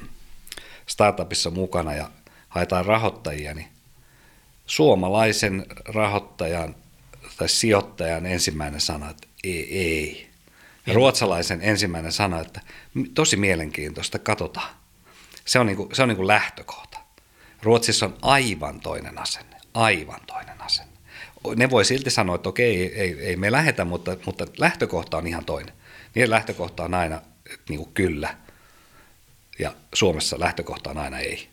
S2: startupissa mukana ja haetaan rahoittajia, niin suomalaisen rahoittajan tai sijoittajan ensimmäinen sana, että ei, ei. Ja ruotsalaisen ensimmäinen sana, että tosi mielenkiintoista, katsotaan. Se on, niin kuin, se on niin kuin lähtökohta. Ruotsissa on aivan toinen asenne, aivan toinen asenne. Ne voi silti sanoa, että okei, ei, ei, ei me lähetä, mutta, mutta lähtökohta on ihan toinen. Niiden lähtökohta on aina niin kuin kyllä, ja Suomessa lähtökohta on aina ei.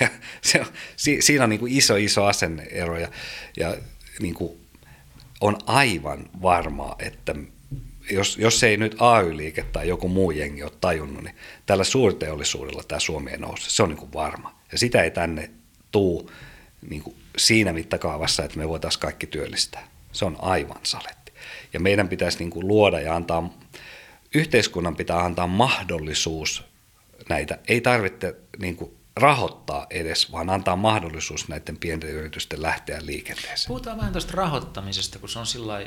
S2: [laughs] se on, si, siinä on niin kuin iso, iso asenneero, ja, ja niin kuin on aivan varmaa, että jos, jos ei nyt AY-liike tai joku muu jengi ole tajunnut, niin tällä suurteollisuudella tämä Suomi ei nouse. Se on niin kuin varma. Ja sitä ei tänne tuu niin kuin siinä mittakaavassa, että me voitaisiin kaikki työllistää. Se on aivan saletti. Ja meidän pitäisi niin kuin luoda ja antaa, yhteiskunnan pitää antaa mahdollisuus näitä. Ei tarvitse niin kuin rahoittaa edes, vaan antaa mahdollisuus näiden pienten yritysten lähteä liikenteeseen.
S1: Puhutaan vähän tuosta rahoittamisesta, kun se on sillä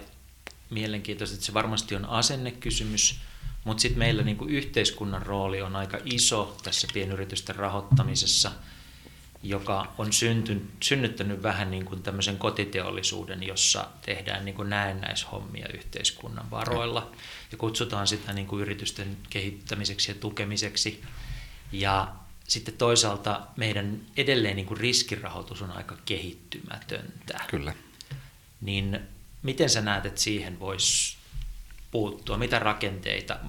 S1: mielenkiintoista, että se varmasti on asennekysymys, mutta sitten meillä niin kuin yhteiskunnan rooli on aika iso tässä pienyritysten rahoittamisessa, joka on syntyn, synnyttänyt vähän niin kuin tämmöisen kotiteollisuuden, jossa tehdään niin kuin näennäishommia yhteiskunnan varoilla ja kutsutaan sitä niin kuin yritysten kehittämiseksi ja tukemiseksi. Ja sitten toisaalta meidän edelleen niin kuin riskirahoitus on aika kehittymätöntä.
S2: Kyllä.
S1: Niin miten sä näet, että siihen voisi puuttua? Mitä rakenteita,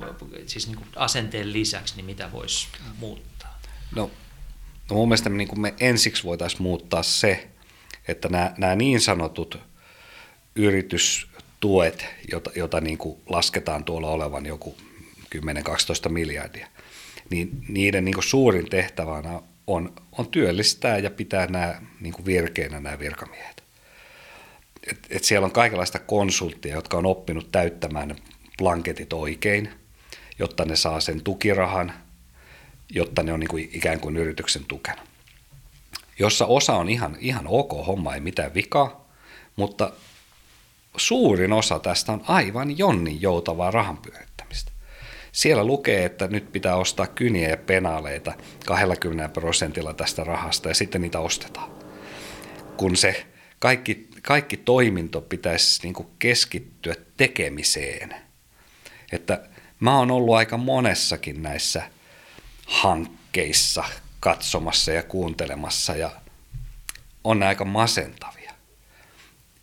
S1: siis niin kuin asenteen lisäksi, niin mitä voisi muuttaa?
S2: No, no mun mielestä me, niin kuin me ensiksi voitaisiin muuttaa se, että nämä, nämä niin sanotut yritystuet, jota, jota niin kuin lasketaan tuolla olevan joku 10-12 miljardia, niin niiden niin suurin tehtävänä on, on työllistää ja pitää nämä niin virkeinä nämä virkamiehet. Et, et siellä on kaikenlaista konsulttia, jotka on oppinut täyttämään blanketit oikein, jotta ne saa sen tukirahan, jotta ne on niin kuin ikään kuin yrityksen tukena. Jossa osa on ihan, ihan ok homma, ei mitään vikaa, mutta suurin osa tästä on aivan jonnin joutavaa rahanpyörittämistä. Siellä lukee, että nyt pitää ostaa kyniä ja penaaleita 20 prosentilla tästä rahasta ja sitten niitä ostetaan. Kun se kaikki, kaikki toiminto pitäisi niin kuin keskittyä tekemiseen. Että mä oon ollut aika monessakin näissä hankkeissa katsomassa ja kuuntelemassa ja on aika masentavia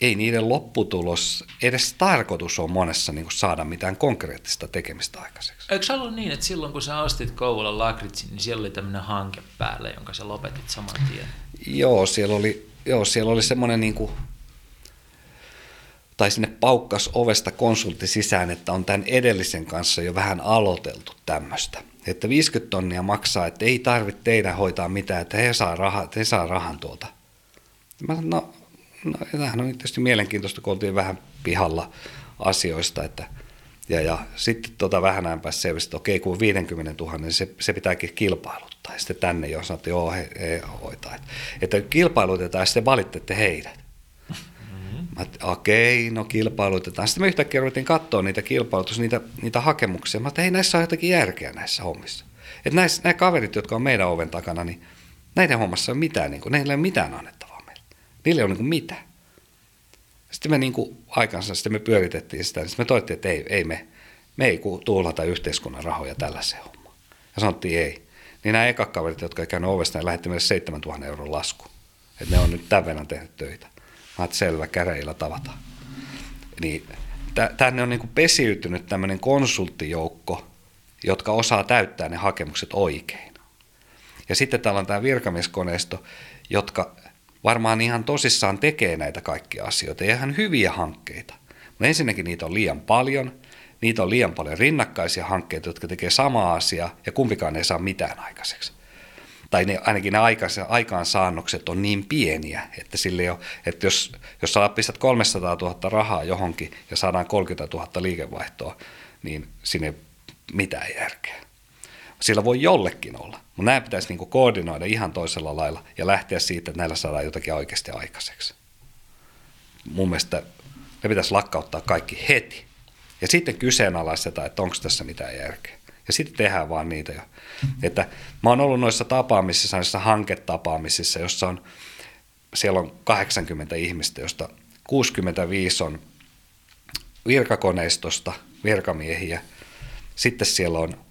S2: ei niiden lopputulos, edes tarkoitus on monessa niin kuin saada mitään konkreettista tekemistä aikaiseksi.
S1: Eikö se ollut niin, että silloin kun sä ostit Kouvolan lakritsin, niin siellä oli tämmöinen hanke päällä, jonka sä lopetit saman tien?
S2: Joo, siellä oli, joo, siellä oli semmoinen niin kuin, tai sinne paukkas ovesta konsultti sisään, että on tämän edellisen kanssa jo vähän aloiteltu tämmöistä. Että 50 tonnia maksaa, että ei tarvitse teidän hoitaa mitään, että he saa, raha, he saa rahan tuolta. Mä sanoin, no No, tämähän on tietysti mielenkiintoista, kun oltiin vähän pihalla asioista, että ja, ja sitten tota vähän ajan päästä selvisi, että okei, kun 50 000, niin se, se pitääkin kilpailuttaa. Ja sitten tänne jo sanottiin, joo, he, he hoitaa. Että, että kilpailutetaan ja sitten valittette heidät. Mm-hmm. Mä okei, no kilpailutetaan. Sitten me yhtäkkiä ruvettiin katsoa niitä kilpailutus, niitä, niitä hakemuksia. Mä että ei näissä ole jotakin järkeä näissä hommissa. Että näissä, nämä kaverit, jotka on meidän oven takana, niin näiden hommassa ei ole mitään, niin kuin, ei ole mitään annettu Niille on niin kuin mitä. Sitten me niin kuin aikansa sitten me pyöritettiin sitä, niin sitten me toittiin, että ei, ei me, me ei tuhlata yhteiskunnan rahoja tällaiseen hommaan. Ja sanottiin ei. Niin nämä ekat kaverit, jotka ei käynyt ovesta, niin lähetti meille 7000 euron lasku. Että ne on nyt tämän verran tehnyt töitä. Mä että selvä, käreillä tavataan. Niin tänne on niin kuin pesiytynyt tämmöinen konsulttijoukko, jotka osaa täyttää ne hakemukset oikein. Ja sitten täällä on tämä virkamieskoneisto, jotka varmaan ihan tosissaan tekee näitä kaikkia asioita ja ihan hyviä hankkeita. Mutta ensinnäkin niitä on liian paljon, niitä on liian paljon rinnakkaisia hankkeita, jotka tekee samaa asiaa ja kumpikaan ei saa mitään aikaiseksi. tai ne, ainakin ne aikaansaannokset on niin pieniä, että, sille ole, että jos, jos sä pistät 300 000 rahaa johonkin ja saadaan 30 000 liikevaihtoa, niin sinne mitään järkeä. Sillä voi jollekin olla, mutta nämä pitäisi niin koordinoida ihan toisella lailla ja lähteä siitä, että näillä saadaan jotakin oikeasti aikaiseksi. Mun mielestä ne pitäisi lakkauttaa kaikki heti. Ja sitten kyseenalaistetaan, että onko tässä mitään järkeä. Ja sitten tehdään vaan niitä jo. Että mä oon ollut noissa tapaamisissa, noissa hanketapaamisissa, jossa on, siellä on 80 ihmistä, josta 65 on virkakoneistosta, virkamiehiä. Sitten siellä on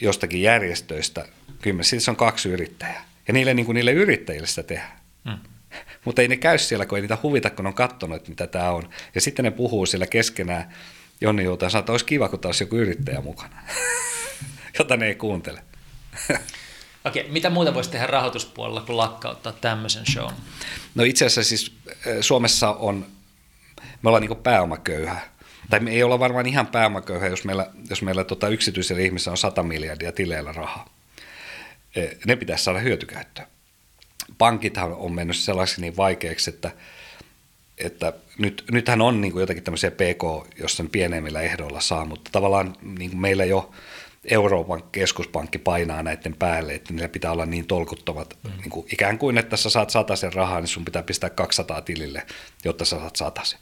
S2: jostakin järjestöistä kymmenen, sitten se on kaksi yrittäjää. Ja niille, niin kuin niille yrittäjille sitä tehdään. Mm. [laughs] Mutta ei ne käy siellä, kun ei niitä huvita, kun on katsonut, että mitä tämä on. Ja sitten ne puhuu siellä keskenään. Jonni Juuta sanoo, että olisi kiva, kun taas joku yrittäjä mukana, [laughs] jota ne ei kuuntele. [laughs]
S1: Okei, mitä muuta voisi tehdä rahoituspuolella kuin lakkauttaa tämmöisen shown?
S2: No itse asiassa siis Suomessa on, me ollaan niin pääomaköyhä. Tai me ei olla varmaan ihan pääomaköyhä, jos meillä, jos meillä tota yksityisellä ihmisellä on 100 miljardia tileillä rahaa. Ne pitäisi saada hyötykäyttöön. Pankithan on mennyt sellaisiksi niin vaikeaksi, että, että nyt, nythän on niin kuin jotakin tämmöisiä PK, jossa pienemmillä ehdoilla saa, mutta tavallaan niin kuin meillä jo – Euroopan keskuspankki painaa näiden päälle, että niillä pitää olla niin tolkuttomat, mm. niin kuin ikään kuin että sä saat sen rahaa, niin sun pitää pistää 200 tilille, jotta sä saat sen.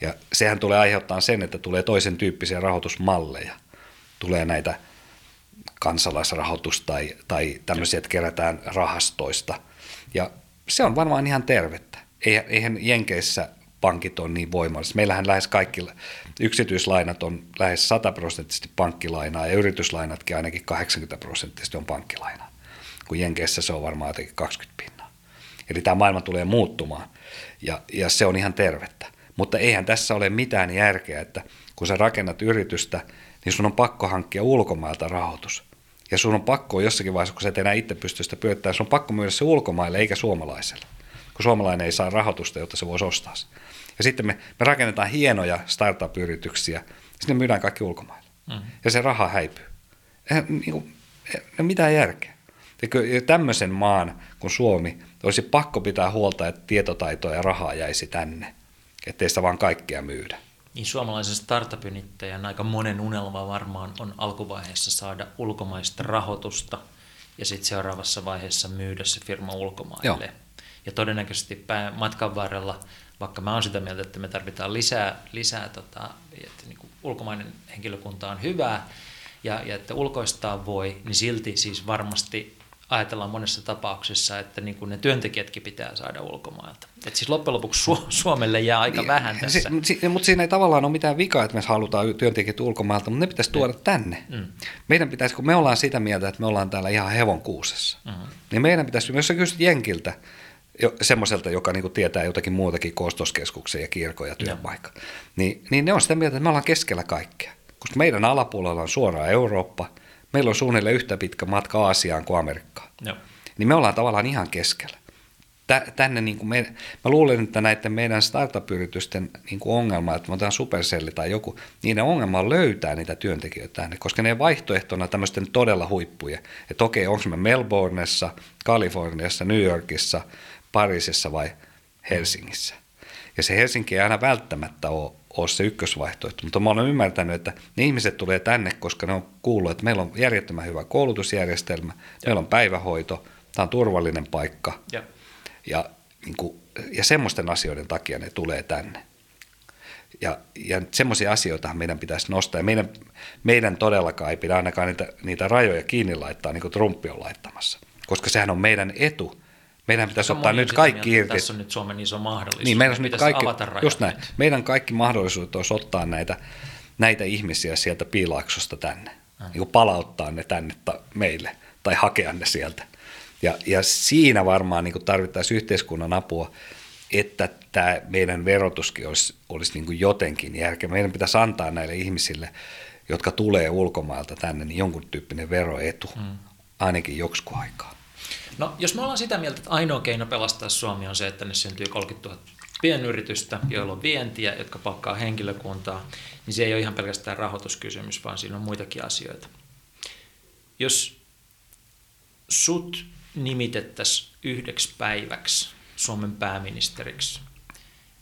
S2: Ja sehän tulee aiheuttaa sen, että tulee toisen tyyppisiä rahoitusmalleja. Tulee näitä kansalaisrahoitus tai, tai tämmöisiä, että kerätään rahastoista. Ja se on varmaan ihan tervettä. Eihän Jenkeissä pankit on niin voimallisia. Meillähän lähes kaikki yksityislainat on lähes 100 prosenttisesti pankkilainaa ja yrityslainatkin ainakin 80 prosenttisesti on pankkilainaa. Kun Jenkeissä se on varmaan jotenkin 20 pinnaa. Eli tämä maailma tulee muuttumaan ja, ja se on ihan tervettä. Mutta eihän tässä ole mitään järkeä, että kun sä rakennat yritystä, niin sun on pakko hankkia ulkomailta rahoitus. Ja sun on pakko jossakin vaiheessa, kun sä et enää itse pysty sitä pyörittämään, sun on pakko myydä se ulkomaille eikä suomalaiselle. Kun suomalainen ei saa rahoitusta, jotta se voisi ostaa sen. Ja sitten me, me rakennetaan hienoja startup-yrityksiä, sitten ne myydään kaikki ulkomaille. Mm. Ja se raha häipyy. Eihän niin kuin, ei mitään järkeä. Ja tämmöisen maan kuin Suomi olisi pakko pitää huolta, että tietotaitoa ja rahaa jäisi tänne, ettei sitä vaan kaikkea myydä.
S1: Niin suomalaisen startup-yrittäjän aika monen unelma varmaan on alkuvaiheessa saada ulkomaista rahoitusta ja sitten seuraavassa vaiheessa myydä se firma ulkomaille. Joo. Ja todennäköisesti matkan varrella vaikka mä oon sitä mieltä, että me tarvitaan lisää, lisää tota, että niin kuin ulkomainen henkilökunta on hyvää ja, ja että ulkoistaa voi, niin silti siis varmasti ajatellaan monessa tapauksessa, että niin kuin ne työntekijätkin pitää saada ulkomailta. Et siis loppujen lopuksi Su- Suomelle jää aika niin, vähän tässä.
S2: Si, si, mutta siinä ei tavallaan ole mitään vikaa, että me halutaan työntekijät ulkomailta, mutta ne pitäisi tuoda mm. tänne. Mm. Meidän pitäisi, kun me ollaan sitä mieltä, että me ollaan täällä ihan hevon kuusessa, mm. niin meidän pitäisi, jos sä kysyt Jenkiltä, semmoiselta, joka niin tietää jotakin muutakin koostoskeskuksia ja kirkoja työpaikka, niin, niin ne on sitä mieltä, että me ollaan keskellä kaikkea. Koska meidän alapuolella on suoraan Eurooppa, meillä on suunnilleen yhtä pitkä matka Aasiaan kuin Amerikkaan. Joo. Niin me ollaan tavallaan ihan keskellä. Tänne niin kuin me, mä luulen, että näiden meidän startup-yritysten niin kuin ongelma, että me otetaan Supercelli tai joku, niiden ongelma on löytää niitä työntekijöitä tänne, koska ne vaihtoehtona tämmöisten todella huippuja. Että okei, onko me Melbourneessa, Kaliforniassa, New Yorkissa – Pariisissa vai Helsingissä. Ja se Helsinki ei aina välttämättä ole, ole se ykkösvaihtoehto, mutta mä olen ymmärtänyt, että ne ihmiset tulee tänne, koska ne on kuullut, että meillä on järjettömän hyvä koulutusjärjestelmä, ja. meillä on päivähoito, tämä on turvallinen paikka. Ja, ja, niin kuin, ja semmoisten asioiden takia ne tulee tänne. Ja, ja semmoisia asioita meidän pitäisi nostaa. Ja meidän, meidän todellakaan ei pidä ainakaan niitä, niitä rajoja kiinni laittaa, niin kuin Trumpi on laittamassa. Koska sehän on meidän etu, meidän pitäisi ottaa nyt kaikki irti.
S1: Tässä on nyt Suomen iso mahdollisuus.
S2: Niin, meidän nyt kaikki, just näin. Nyt. Meidän kaikki mahdollisuudet olisi ottaa näitä, näitä ihmisiä sieltä piilaaksosta tänne. Mm. Niin kuin palauttaa ne tänne ta, meille tai hakea ne sieltä. Ja, ja siinä varmaan niin tarvittaisiin yhteiskunnan apua, että tämä meidän verotuskin olisi, olisi niin kuin jotenkin järkevä. Meidän pitäisi antaa näille ihmisille, jotka tulee ulkomailta tänne, niin jonkun tyyppinen veroetu, mm. ainakin joksikin aikaa.
S1: No, jos me ollaan sitä mieltä, että ainoa keino pelastaa Suomi on se, että ne syntyy 30 000 pienyritystä, joilla on vientiä, jotka palkkaa henkilökuntaa, niin se ei ole ihan pelkästään rahoituskysymys, vaan siinä on muitakin asioita. Jos sut nimitettäisiin yhdeksi päiväksi Suomen pääministeriksi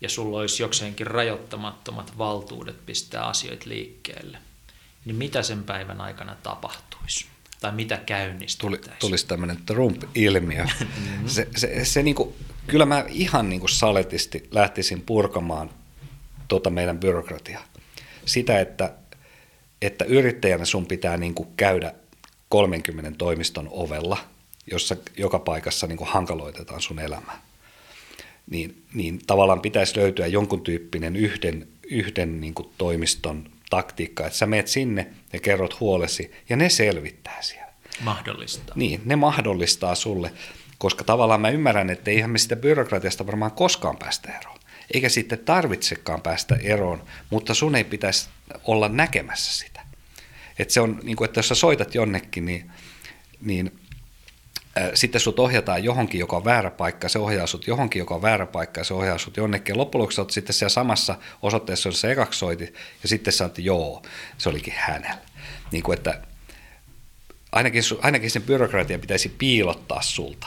S1: ja sulla olisi jokseenkin rajoittamattomat valtuudet pistää asioita liikkeelle, niin mitä sen päivän aikana tapahtuisi? Tai mitä käynnistettäisiin?
S2: Tuli, tulisi tämmöinen Trump-ilmiö. [laughs] Mm-hmm. Se, se, se niinku, kyllä mä ihan niinku saletisti lähtisin purkamaan tota meidän byrokratiaa. Sitä, että, että yrittäjänä sun pitää niinku käydä 30 toimiston ovella, jossa joka paikassa niinku hankaloitetaan sun elämää niin, niin tavallaan pitäisi löytyä jonkun tyyppinen yhden, yhden niin kuin toimiston taktiikka, että sä meet sinne ja kerrot huolesi ja ne selvittää siellä.
S1: Mahdollistaa.
S2: Niin, ne mahdollistaa sulle, koska tavallaan mä ymmärrän, että eihän me sitä byrokratiasta varmaan koskaan päästä eroon. Eikä sitten tarvitsekaan päästä eroon, mutta sun ei pitäisi olla näkemässä sitä. Että se on, niin kuin, että jos sä soitat jonnekin, niin, niin sitten sut ohjataan johonkin, joka on väärä paikka, se ohjaa sut johonkin, joka on väärä paikka, se ohjaa sut jonnekin. Ja loppujen lopuksi sitten siellä samassa osoitteessa, jossa ekaksi soitit, ja sitten sä että joo, se olikin hänellä. Niin kuin, että ainakin, ainakin sen byrokratian pitäisi piilottaa sulta.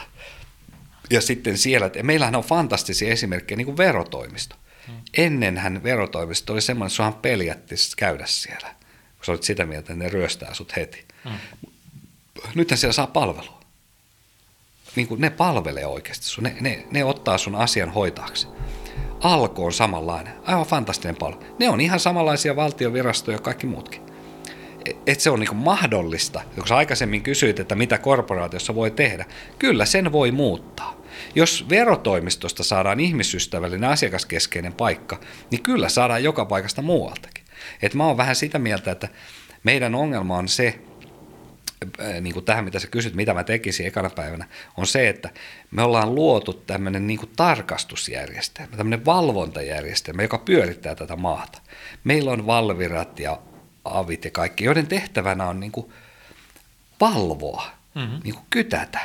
S2: Ja sitten siellä, että meillähän on fantastisia esimerkkejä, niin kuin verotoimisto. Hmm. Ennenhän verotoimisto oli semmoinen, että sunhan peljätti käydä siellä, kun sä olit sitä mieltä, että ne ryöstää sut heti. Hmm. Nythän siellä saa palvelua niin kuin ne palvelee oikeasti sun, ne, ne, ne ottaa sun asian hoitaaksi. Alko on samanlainen, aivan fantastinen palvelu. Ne on ihan samanlaisia valtiovirastoja ja kaikki muutkin. E, että se on niin mahdollista. Jos aikaisemmin kysyit, että mitä korporaatiossa voi tehdä, kyllä sen voi muuttaa. Jos verotoimistosta saadaan ihmisystävällinen asiakaskeskeinen paikka, niin kyllä saadaan joka paikasta muualtakin. Et mä oon vähän sitä mieltä, että meidän ongelma on se, niin kuin tähän, mitä sä kysyt, mitä mä tekisin ekana päivänä, on se, että me ollaan luotu tämmöinen niin kuin tarkastusjärjestelmä, tämmöinen valvontajärjestelmä, joka pyörittää tätä maata. Meillä on valvirat ja avit ja kaikki, joiden tehtävänä on niin kuin valvoa, mm-hmm. niin kuin kytätä.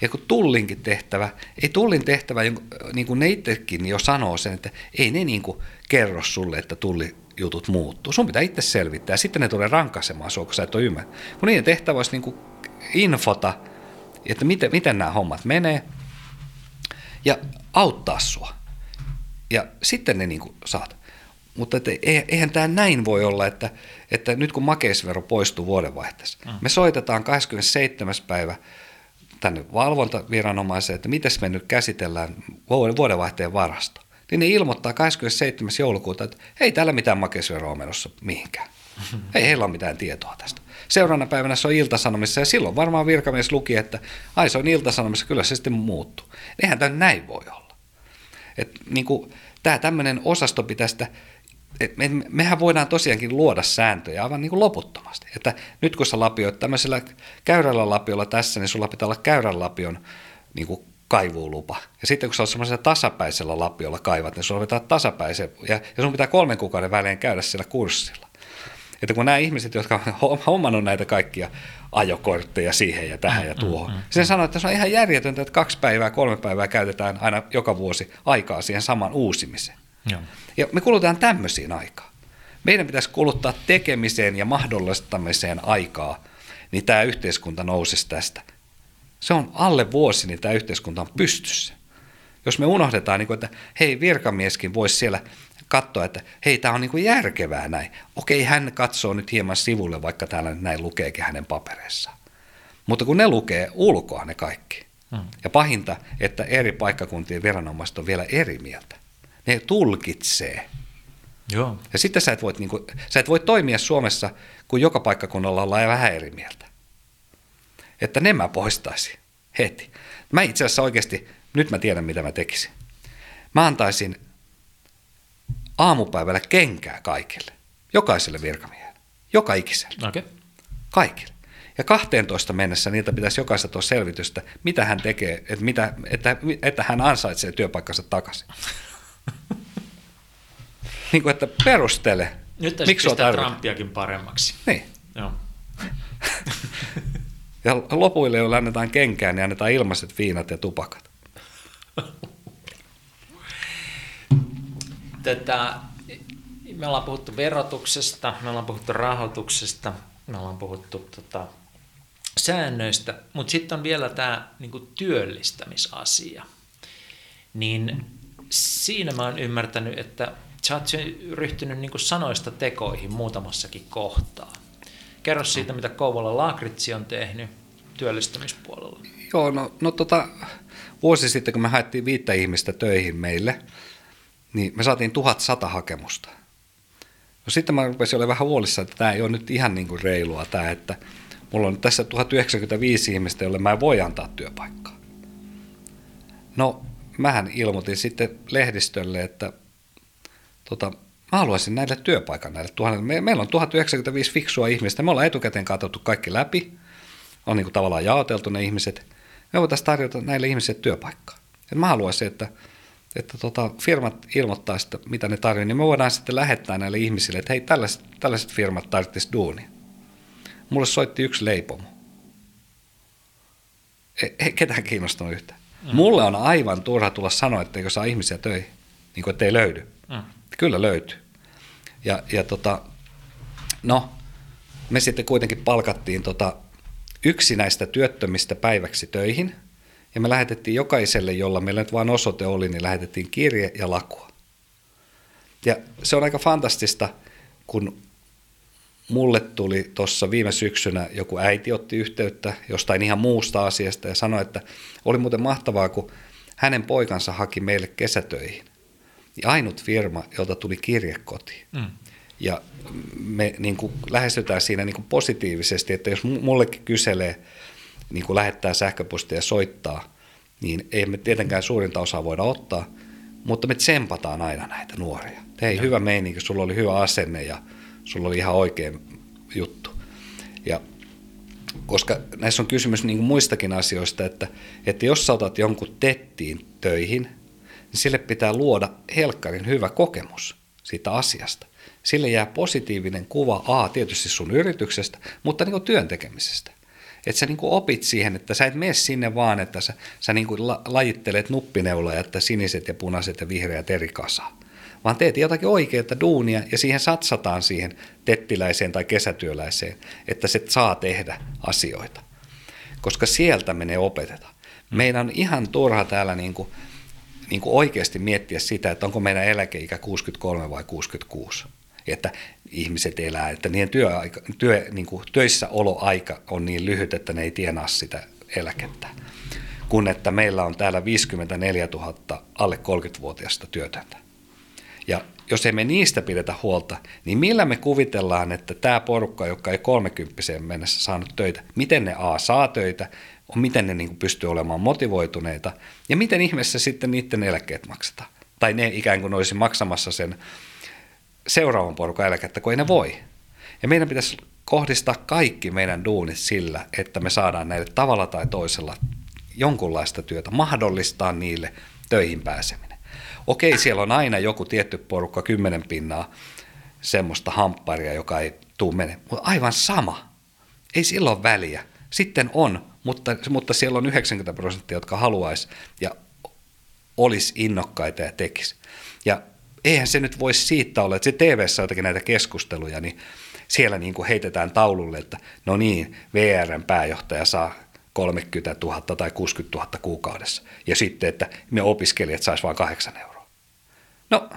S2: Ja kun tullinkin tehtävä, ei tullin tehtävä, niin kuin ne itsekin jo sanoo sen, että ei ne niin kuin kerro sulle, että tulli jutut muuttuu. Sun pitää itse selvittää, ja sitten ne tulee rankaisemaan sua, kun sä et ole ymmärrä. Kun niiden tehtävä olisi niin infota, että miten, miten nämä hommat menee, ja auttaa sua. Ja sitten ne niin saat. Mutta et, eihän tämä näin voi olla, että, että nyt kun makeisvero poistuu vuodenvaihteessa, mm. me soitetaan 27. päivä tänne valvontaviranomaiseen, että miten me nyt käsitellään vuodenvaihteen varasto niin ne ilmoittaa 27. joulukuuta, että ei täällä mitään makeisveroa menossa mihinkään. [laughs] Ei heillä ole mitään tietoa tästä. Seuraavana päivänä se on iltasanomissa ja silloin varmaan virkamies luki, että ai se on iltasanomissa, kyllä se sitten muuttuu. Eihän tämä näin voi olla. Et, niin kuin, tämä tämmöinen osasto pitäisi et me, mehän voidaan tosiaankin luoda sääntöjä aivan niin kuin loputtomasti. Että nyt kun sä lapioit tämmöisellä käyrällä lapiolla tässä, niin sulla pitää olla käyrän lapion niin kuin kaivuulupa. Ja sitten kun sä oot semmoisella tasapäisellä lapiolla kaivat, niin sulla pitää tasapäisen, ja, ja sun pitää kolmen kuukauden välein käydä siellä kurssilla. Että kun nämä ihmiset, jotka on hommannut näitä kaikkia ajokortteja siihen ja tähän ja mm, tuohon, mm, mm, sen sanoo, että se on ihan järjetöntä, että kaksi päivää, kolme päivää käytetään aina joka vuosi aikaa siihen saman uusimiseen. Joo. Ja me kulutetaan tämmöisiin aikaa. Meidän pitäisi kuluttaa tekemiseen ja mahdollistamiseen aikaa, niin tämä yhteiskunta nousisi tästä se on alle vuosi, niin tämä yhteiskunta on pystyssä. Jos me unohdetaan, niin että hei, virkamieskin voisi siellä katsoa, että hei, tämä on niin kuin järkevää näin. Okei, hän katsoo nyt hieman sivulle, vaikka täällä näin lukeekin hänen papereissaan. Mutta kun ne lukee ulkoa ne kaikki. Hmm. Ja pahinta, että eri paikkakuntien viranomaiset on vielä eri mieltä. Ne tulkitsee.
S1: Joo.
S2: Ja sitten sä et, voit, niin kuin, sä et voi toimia Suomessa, kun joka paikkakunnalla ollaan vähän eri mieltä että ne mä poistaisin heti. Mä itse asiassa oikeasti, nyt mä tiedän mitä mä tekisin. Mä antaisin aamupäivällä kenkää kaikille, jokaiselle virkamiehelle, joka ikiselle,
S1: okay.
S2: kaikille. Ja 12 mennessä niiltä pitäisi jokaista tuoda selvitystä, mitä hän tekee, että, mitä, että, että hän ansaitsee työpaikkansa takaisin. [laughs] niin kuin, että perustele.
S1: Nyt Miksi pistää Trumpiakin paremmaksi.
S2: Niin. Joo. [laughs] Ja lopuille, joille annetaan kenkään, niin annetaan ilmaiset viinat ja tupakat.
S1: Tätä, me ollaan puhuttu verotuksesta, me ollaan puhuttu rahoituksesta, me ollaan puhuttu tota, säännöistä, mutta sitten on vielä tämä niin työllistämisasia. Niin siinä mä oon ymmärtänyt, että sä oot ryhtynyt niin sanoista tekoihin muutamassakin kohtaa. Kerro siitä, mitä Kouvola Laakritsi on tehnyt työllistämispuolella.
S2: Joo, no, no tota, vuosi sitten, kun me haettiin viittä ihmistä töihin meille, niin me saatiin 1100 hakemusta. No sitten mä rupesin olemaan vähän huolissaan, että tämä ei ole nyt ihan niin kuin reilua tämä, että mulla on tässä 1095 ihmistä, jolle mä en voi antaa työpaikkaa. No, mähän ilmoitin sitten lehdistölle, että tota, mä haluaisin näille työpaikan näille tuhannelle. Me, meillä on 1095 fiksua ihmistä, me ollaan etukäteen katsottu kaikki läpi, on niin kuin tavallaan jaoteltu ne ihmiset. Me voitaisiin tarjota näille ihmisille työpaikkaa. Et mä haluaisin, että, että tota, firmat ilmoittaa sitä, mitä ne tarjoaa, niin me voidaan sitten lähettää näille ihmisille, että hei, tällaiset, tällaiset firmat tarvitsisi duunia. Mulle soitti yksi leipomo. Ei, ei ketään kiinnostunut yhtään. Mm. Mulle on aivan turha tulla sanoa, että eikö saa ihmisiä töihin, niin kuin, että ei löydy. Mm. Kyllä löytyy. Ja, ja tota, no, me sitten kuitenkin palkattiin tota, yksi näistä työttömistä päiväksi töihin, ja me lähetettiin jokaiselle, jolla meillä nyt vain osoite oli, niin lähetettiin kirje ja lakua. Ja se on aika fantastista, kun mulle tuli tuossa viime syksynä joku äiti otti yhteyttä jostain ihan muusta asiasta ja sanoi, että oli muuten mahtavaa, kun hänen poikansa haki meille kesätöihin. Ainut firma, jolta tuli kirje kotiin. Mm. Ja me niin kuin lähestytään siinä niin kuin positiivisesti, että jos mullekin kyselee, niin kuin lähettää sähköpostia ja soittaa, niin ei me tietenkään suurinta osaa voida ottaa, mutta me tsempataan aina näitä nuoria. Hei, ja. hyvä meininki, sulla oli hyvä asenne ja sulla oli ihan oikein juttu. Ja koska näissä on kysymys niin kuin muistakin asioista, että, että jos sä otat jonkun tettiin töihin, niin sille pitää luoda helkkarin hyvä kokemus siitä asiasta. Sille jää positiivinen kuva A tietysti sun yrityksestä, mutta niin työn tekemisestä. Että sä niin opit siihen, että sä et mene sinne vaan, että sä, sä niin lajittelet nuppineuloja, että siniset ja punaiset ja vihreät eri kasaan vaan teet jotakin oikeaa duunia ja siihen satsataan siihen tettiläiseen tai kesätyöläiseen, että se saa tehdä asioita. Koska sieltä me ne opetetaan. Meidän on ihan turha täällä niin kuin, niin kuin oikeasti miettiä sitä, että onko meidän eläkeikä 63 vai 66 että ihmiset elää, että niiden työaika, työ, niin kuin töissäoloaika on niin lyhyt, että ne ei tienaa sitä eläkettä. Kun että meillä on täällä 54 000 alle 30-vuotiaista työtöntä. Ja jos emme niistä pidetä huolta, niin millä me kuvitellaan, että tämä porukka, joka ei 30 mennessä saanut töitä, miten ne A saa töitä, on miten ne niin pystyy olemaan motivoituneita ja miten ihmeessä sitten niiden eläkkeet maksetaan. Tai ne ikään kuin olisi maksamassa sen seuraavan porukan eläkettä, kun ei ne voi. Ja meidän pitäisi kohdistaa kaikki meidän duunit sillä, että me saadaan näille tavalla tai toisella jonkunlaista työtä, mahdollistaa niille töihin pääseminen. Okei, siellä on aina joku tietty porukka, kymmenen pinnaa, semmoista hampparia, joka ei tuu mene. Mutta aivan sama. Ei silloin väliä. Sitten on, mutta, mutta siellä on 90 prosenttia, jotka haluaisi ja olisi innokkaita ja tekisi. Ja eihän se nyt voisi siitä olla, että se tv jotakin näitä keskusteluja, niin siellä niin kuin heitetään taululle, että no niin, VRn pääjohtaja saa 30 000 tai 60 000 kuukaudessa. Ja sitten, että me opiskelijat saisi vain 8 euroa. No,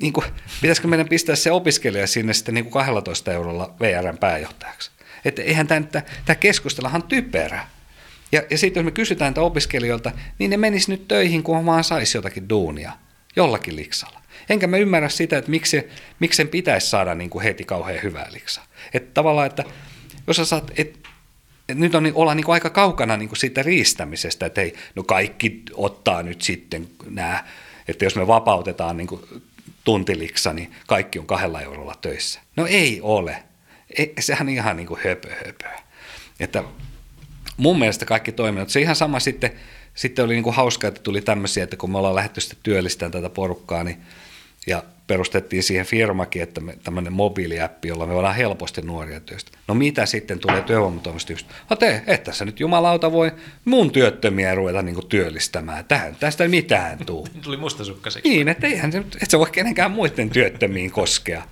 S2: niin kuin, pitäisikö meidän pistää se opiskelija sinne sitten niin kuin 12 eurolla VRn pääjohtajaksi? Että eihän tämä, tämä keskustellahan typerä. Ja, ja sitten jos me kysytään tätä opiskelijoilta, niin ne menis nyt töihin, kun vaan saisi jotakin duunia jollakin liksalla. Enkä mä ymmärrä sitä, että miksi, miksi sen pitäisi saada niin kuin heti kauhean hyvää liksaa. Että tavallaan, että jos sä saat, et, et nyt on, niin, ollaan niin kuin aika kaukana niin kuin siitä riistämisestä, että hei, no kaikki ottaa nyt sitten nämä että jos me vapautetaan niin kuin tuntiliksa, niin kaikki on kahdella eurolla töissä. No ei ole. Ei, sehän on ihan niin kuin höpö, höpö. Että mun mielestä kaikki toiminnot, se ihan sama sitten, sitten oli niin kuin hauska, että tuli tämmöisiä, että kun me ollaan lähdetty sitten työllistämään tätä porukkaa, niin ja perustettiin siihen firmakin, että me, tämmöinen mobiiliäppi, jolla me voidaan helposti nuoria työstä. No mitä sitten tulee työvoimatoimista just? No te, että sä nyt jumalauta voi mun työttömiä ruveta niinku työllistämään. Tähän, tästä ei mitään tuu. [laughs]
S1: Tuli mustasukkaseksi.
S2: Niin, että eihän se, et sä voi kenenkään muiden työttömiin koskea.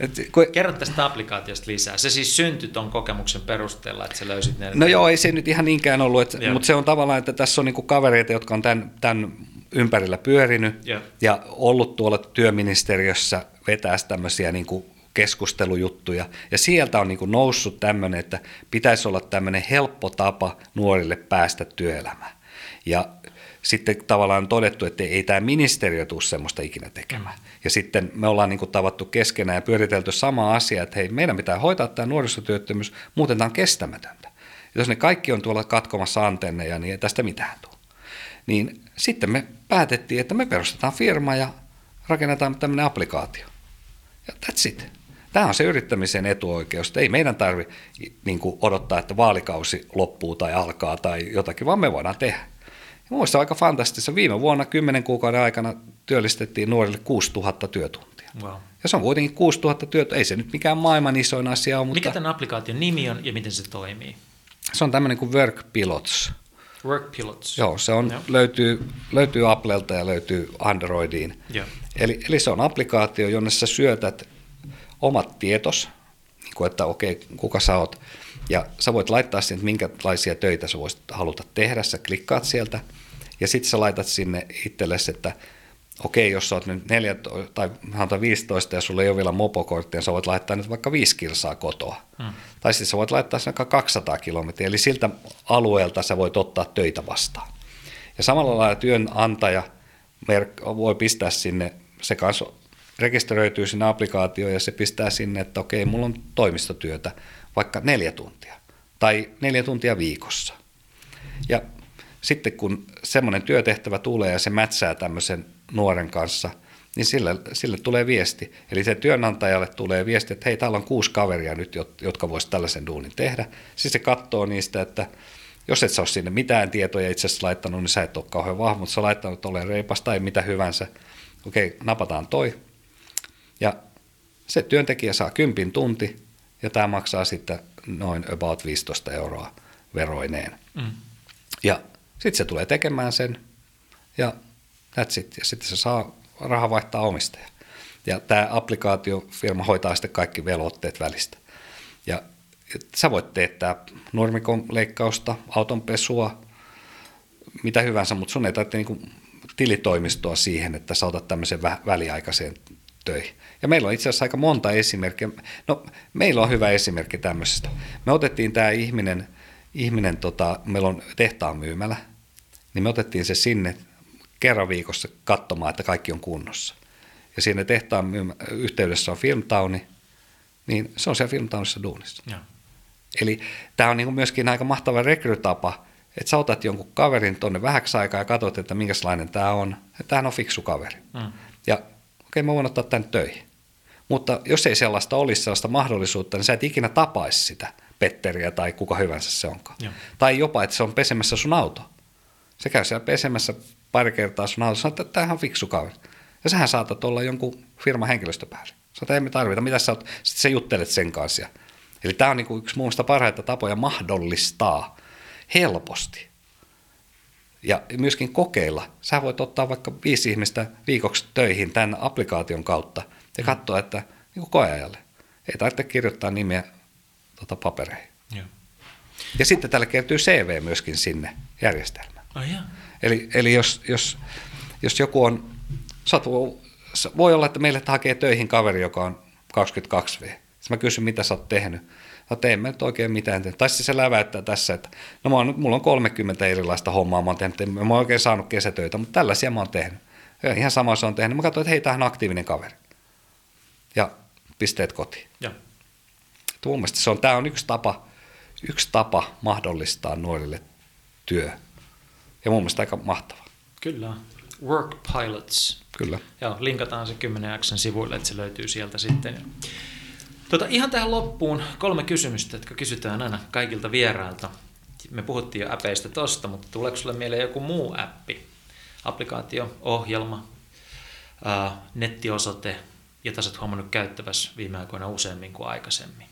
S2: Et, kun,
S1: Kerro tästä applikaatiosta lisää. Se siis syntyi tuon kokemuksen perusteella, että sä löysit ne.
S2: no joo, ei se nyt ihan niinkään ollut, että, mutta se on tavallaan, että tässä on niinku kavereita, jotka on tämän, tämän ympärillä pyörinyt
S1: Joo.
S2: ja ollut tuolla työministeriössä vetää tämmöisiä niinku keskustelujuttuja. Ja sieltä on niinku noussut tämmöinen, että pitäisi olla tämmöinen helppo tapa nuorille päästä työelämään. Ja sitten tavallaan todettu, että ei tämä ministeriö tule semmoista ikinä tekemään. Ja sitten me ollaan niin kuin tavattu keskenään ja pyöritelty sama asia, että hei, meidän pitää hoitaa tämä nuorisotyöttömyys, muuten tämä on kestämätöntä. Ja jos ne kaikki on tuolla katkomassa antenneja, niin ei tästä mitään tule. Niin sitten me päätettiin, että me perustetaan firma ja rakennetaan tämmöinen applikaatio. Ja that's it. Tämä on se yrittämisen etuoikeus. Ei meidän tarvi niin odottaa, että vaalikausi loppuu tai alkaa tai jotakin, vaan me voidaan tehdä. Ja muista aika fantastista. Viime vuonna 10 kuukauden aikana työllistettiin nuorille 6000 työtuntia.
S1: Wow.
S2: Ja se on kuitenkin 6000 työtuntia. Ei se nyt mikään maailman isoin asia ole, mutta
S1: Mikä tämän applikaation nimi on ja miten se toimii?
S2: se on tämmöinen kuin Work Pilots.
S1: Work Pilots.
S2: Joo, se on,
S1: Joo.
S2: löytyy, löytyy Applelta ja löytyy Androidiin.
S1: Joo.
S2: Eli, eli se on applikaatio, jonne sä syötät omat tietos, niin kuin että okei, kuka sä oot, ja sä voit laittaa sinne, että minkälaisia töitä sä voisit haluta tehdä, sä klikkaat sieltä, ja sitten sä laitat sinne itsellesi, että okei, jos sä oot nyt 14 tai sanotaan 15 ja sulla ei ole vielä mopokorttia, sä voit laittaa nyt vaikka 5 kilsaa kotoa. Hmm. Tai sitten sä voit laittaa sen vaikka 200 kilometriä, eli siltä alueelta sä voit ottaa töitä vastaan. Ja samalla lailla työnantaja voi pistää sinne, se kanssa rekisteröityy sinne applikaatioon ja se pistää sinne, että okei, mulla on toimistotyötä vaikka neljä tuntia tai neljä tuntia viikossa. Ja sitten kun semmoinen työtehtävä tulee ja se mätsää tämmöisen nuoren kanssa, niin sille, sille tulee viesti. Eli se työnantajalle tulee viesti, että hei, täällä on kuusi kaveria nyt, jot- jotka voisivat tällaisen duunin tehdä. Siis se katsoo niistä, että jos et sä ole sinne mitään tietoja itse asiassa laittanut, niin sä et ole kauhean vahva, mutta sä laittanut ole reipas tai mitä hyvänsä. Okei, napataan toi. Ja se työntekijä saa kympin tunti ja tämä maksaa sitten noin about 15 euroa veroineen.
S1: Mm.
S2: Ja sitten se tulee tekemään sen ja that's it. Ja sitten se saa raha vaihtaa omistaja. Ja tämä applikaatiofirma hoitaa sitten kaikki velvoitteet välistä. Ja sä voit teettää normikon leikkausta, autonpesua, mitä hyvänsä, mutta sun ei tarvitse niinku tilitoimistoa siihen, että sä otat tämmöisen vä- väliaikaiseen töihin. Ja meillä on itse asiassa aika monta esimerkkiä. No, meillä on hyvä esimerkki tämmöisestä. Me otettiin tämä ihminen, ihminen tota, meillä on tehtaan myymälä, niin me otettiin se sinne kerran viikossa katsomaan, että kaikki on kunnossa. Ja siinä tehtaan myymä, yhteydessä on Filmtowni, niin se on siellä Filmtownissa duunissa.
S1: Joo.
S2: Eli tämä on niinku myöskin aika mahtava rekrytapa, että sä otat jonkun kaverin tuonne vähäksi aikaa ja katsot, että minkälainen tämä on. Tämähän on fiksu kaveri.
S1: Mm.
S2: Ja okei, okay, mä voin ottaa tämän töihin. Mutta jos ei sellaista olisi sellaista mahdollisuutta, niin sä et ikinä tapaisi sitä Petteriä tai kuka hyvänsä se onkaan.
S1: Joo.
S2: Tai jopa, että se on pesemässä sun auto. Se käy siellä pesemässä pari kertaa sun auto, sanoo, että tämähän on fiksu kaveri. Ja sähän saatat olla jonkun firman henkilöstöpäällikkö. Sä ei me tarvita, mitä sä oot, sitten sä juttelet sen kanssa. Eli tämä on niinku yksi muista parhaita tapoja mahdollistaa helposti. Ja myöskin kokeilla. Sä voit ottaa vaikka viisi ihmistä viikoksi töihin tämän applikaation kautta ja katsoa, että niin koeajalle. Ei tarvitse kirjoittaa nimeä tota, papereihin.
S1: Joo.
S2: Ja sitten tälle kertyy CV myöskin sinne järjestelmään.
S1: Oh, yeah.
S2: Eli, eli jos, jos, jos joku on, oot, voi olla, että meille hakee töihin kaveri, joka on 22V. Sitten mä kysyn, mitä sä oot tehnyt. No en mä nyt oikein mitään. Tai sitten se läväyttää tässä, että no mä oon, mulla on 30 erilaista hommaa, mä oon tehnyt, en mä oon oikein saanut kesätöitä, mutta tällaisia mä oon tehnyt. Ja ihan sama se on tehnyt. Mä katsoin, että hei, tämähän on aktiivinen kaveri. Ja pisteet kotiin.
S1: Joo.
S2: Että mun mielestä se on, tämä on yksi tapa, yksi tapa mahdollistaa nuorille työ. Ja mun mielestä aika mahtava.
S1: Kyllä. Work Pilots.
S2: Kyllä.
S1: Joo, linkataan se 10 Xn sivuille, että se löytyy sieltä sitten. Tota, ihan tähän loppuun kolme kysymystä, jotka kysytään aina kaikilta vierailta. Me puhuttiin jo äpeistä tosta, mutta tuleeko sulle mieleen joku muu appi? Applikaatio, ohjelma, ää, nettiosoite, jota sä oot huomannut käyttävässä viime aikoina useammin kuin aikaisemmin?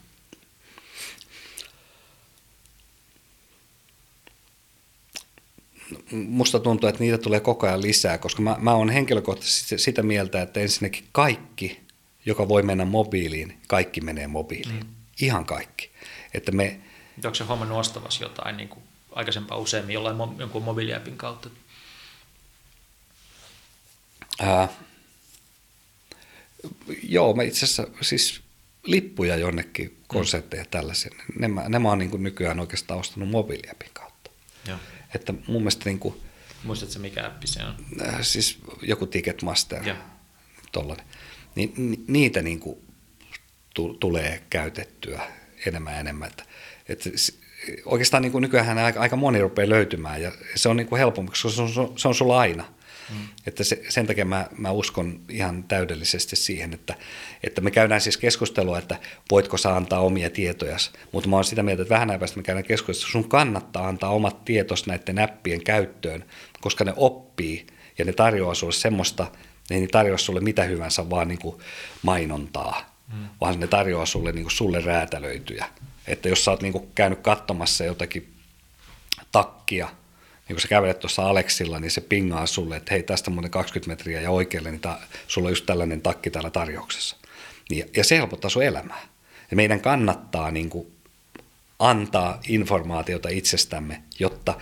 S2: Musta tuntuu, että niitä tulee koko ajan lisää, koska mä, mä oon henkilökohtaisesti sitä mieltä, että ensinnäkin kaikki, joka voi mennä mobiiliin, kaikki menee mobiiliin. Mm. Ihan kaikki. Että me,
S1: Onko se homma ostavassa jotain niin kuin aikaisempaa useammin jollain jonkun mobiiliäpin kautta?
S2: Ää, joo, mä itse asiassa siis lippuja jonnekin konsertteja mm. tällaisia, ne, mä, ne mä oon niin nykyään oikeastaan ostanut mobiiliäpin kautta. Joo. Että mun mielestä niin kuin,
S1: Muistatko mikä appi se on?
S2: Äh, siis joku Ticketmaster, tollainen. Ni, ni, niitä niin kuin tu, tulee käytettyä enemmän ja enemmän. Että, että oikeastaan niin kuin nykyään aika, aika moni rupeaa löytymään ja se on niin kuin helpompi, koska se on, se on sulla aina. Mm. Että se, sen takia mä, mä uskon ihan täydellisesti siihen, että, että me käydään siis keskustelua, että voitko sä antaa omia tietoja, mutta mä oon sitä mieltä, että vähän ajan me käydään keskustelua, sun kannattaa antaa omat tietos näiden näppien käyttöön, koska ne oppii ja ne tarjoaa sulle semmoista, ne ei tarjoa sulle mitä hyvänsä, vaan niin kuin mainontaa, mm. vaan ne tarjoaa sulle niin kuin sulle räätälöityjä. Että jos sä oot niin kuin käynyt katsomassa jotakin takkia, niin kun sä kävelet tuossa Aleksilla, niin se pingaa sulle, että hei tästä muuten 20 metriä ja oikealle, niin ta, sulla on just tällainen takki täällä tarjouksessa. Niin, ja se helpottaa sun elämää. Ja meidän kannattaa niin kuin antaa informaatiota itsestämme, jotta,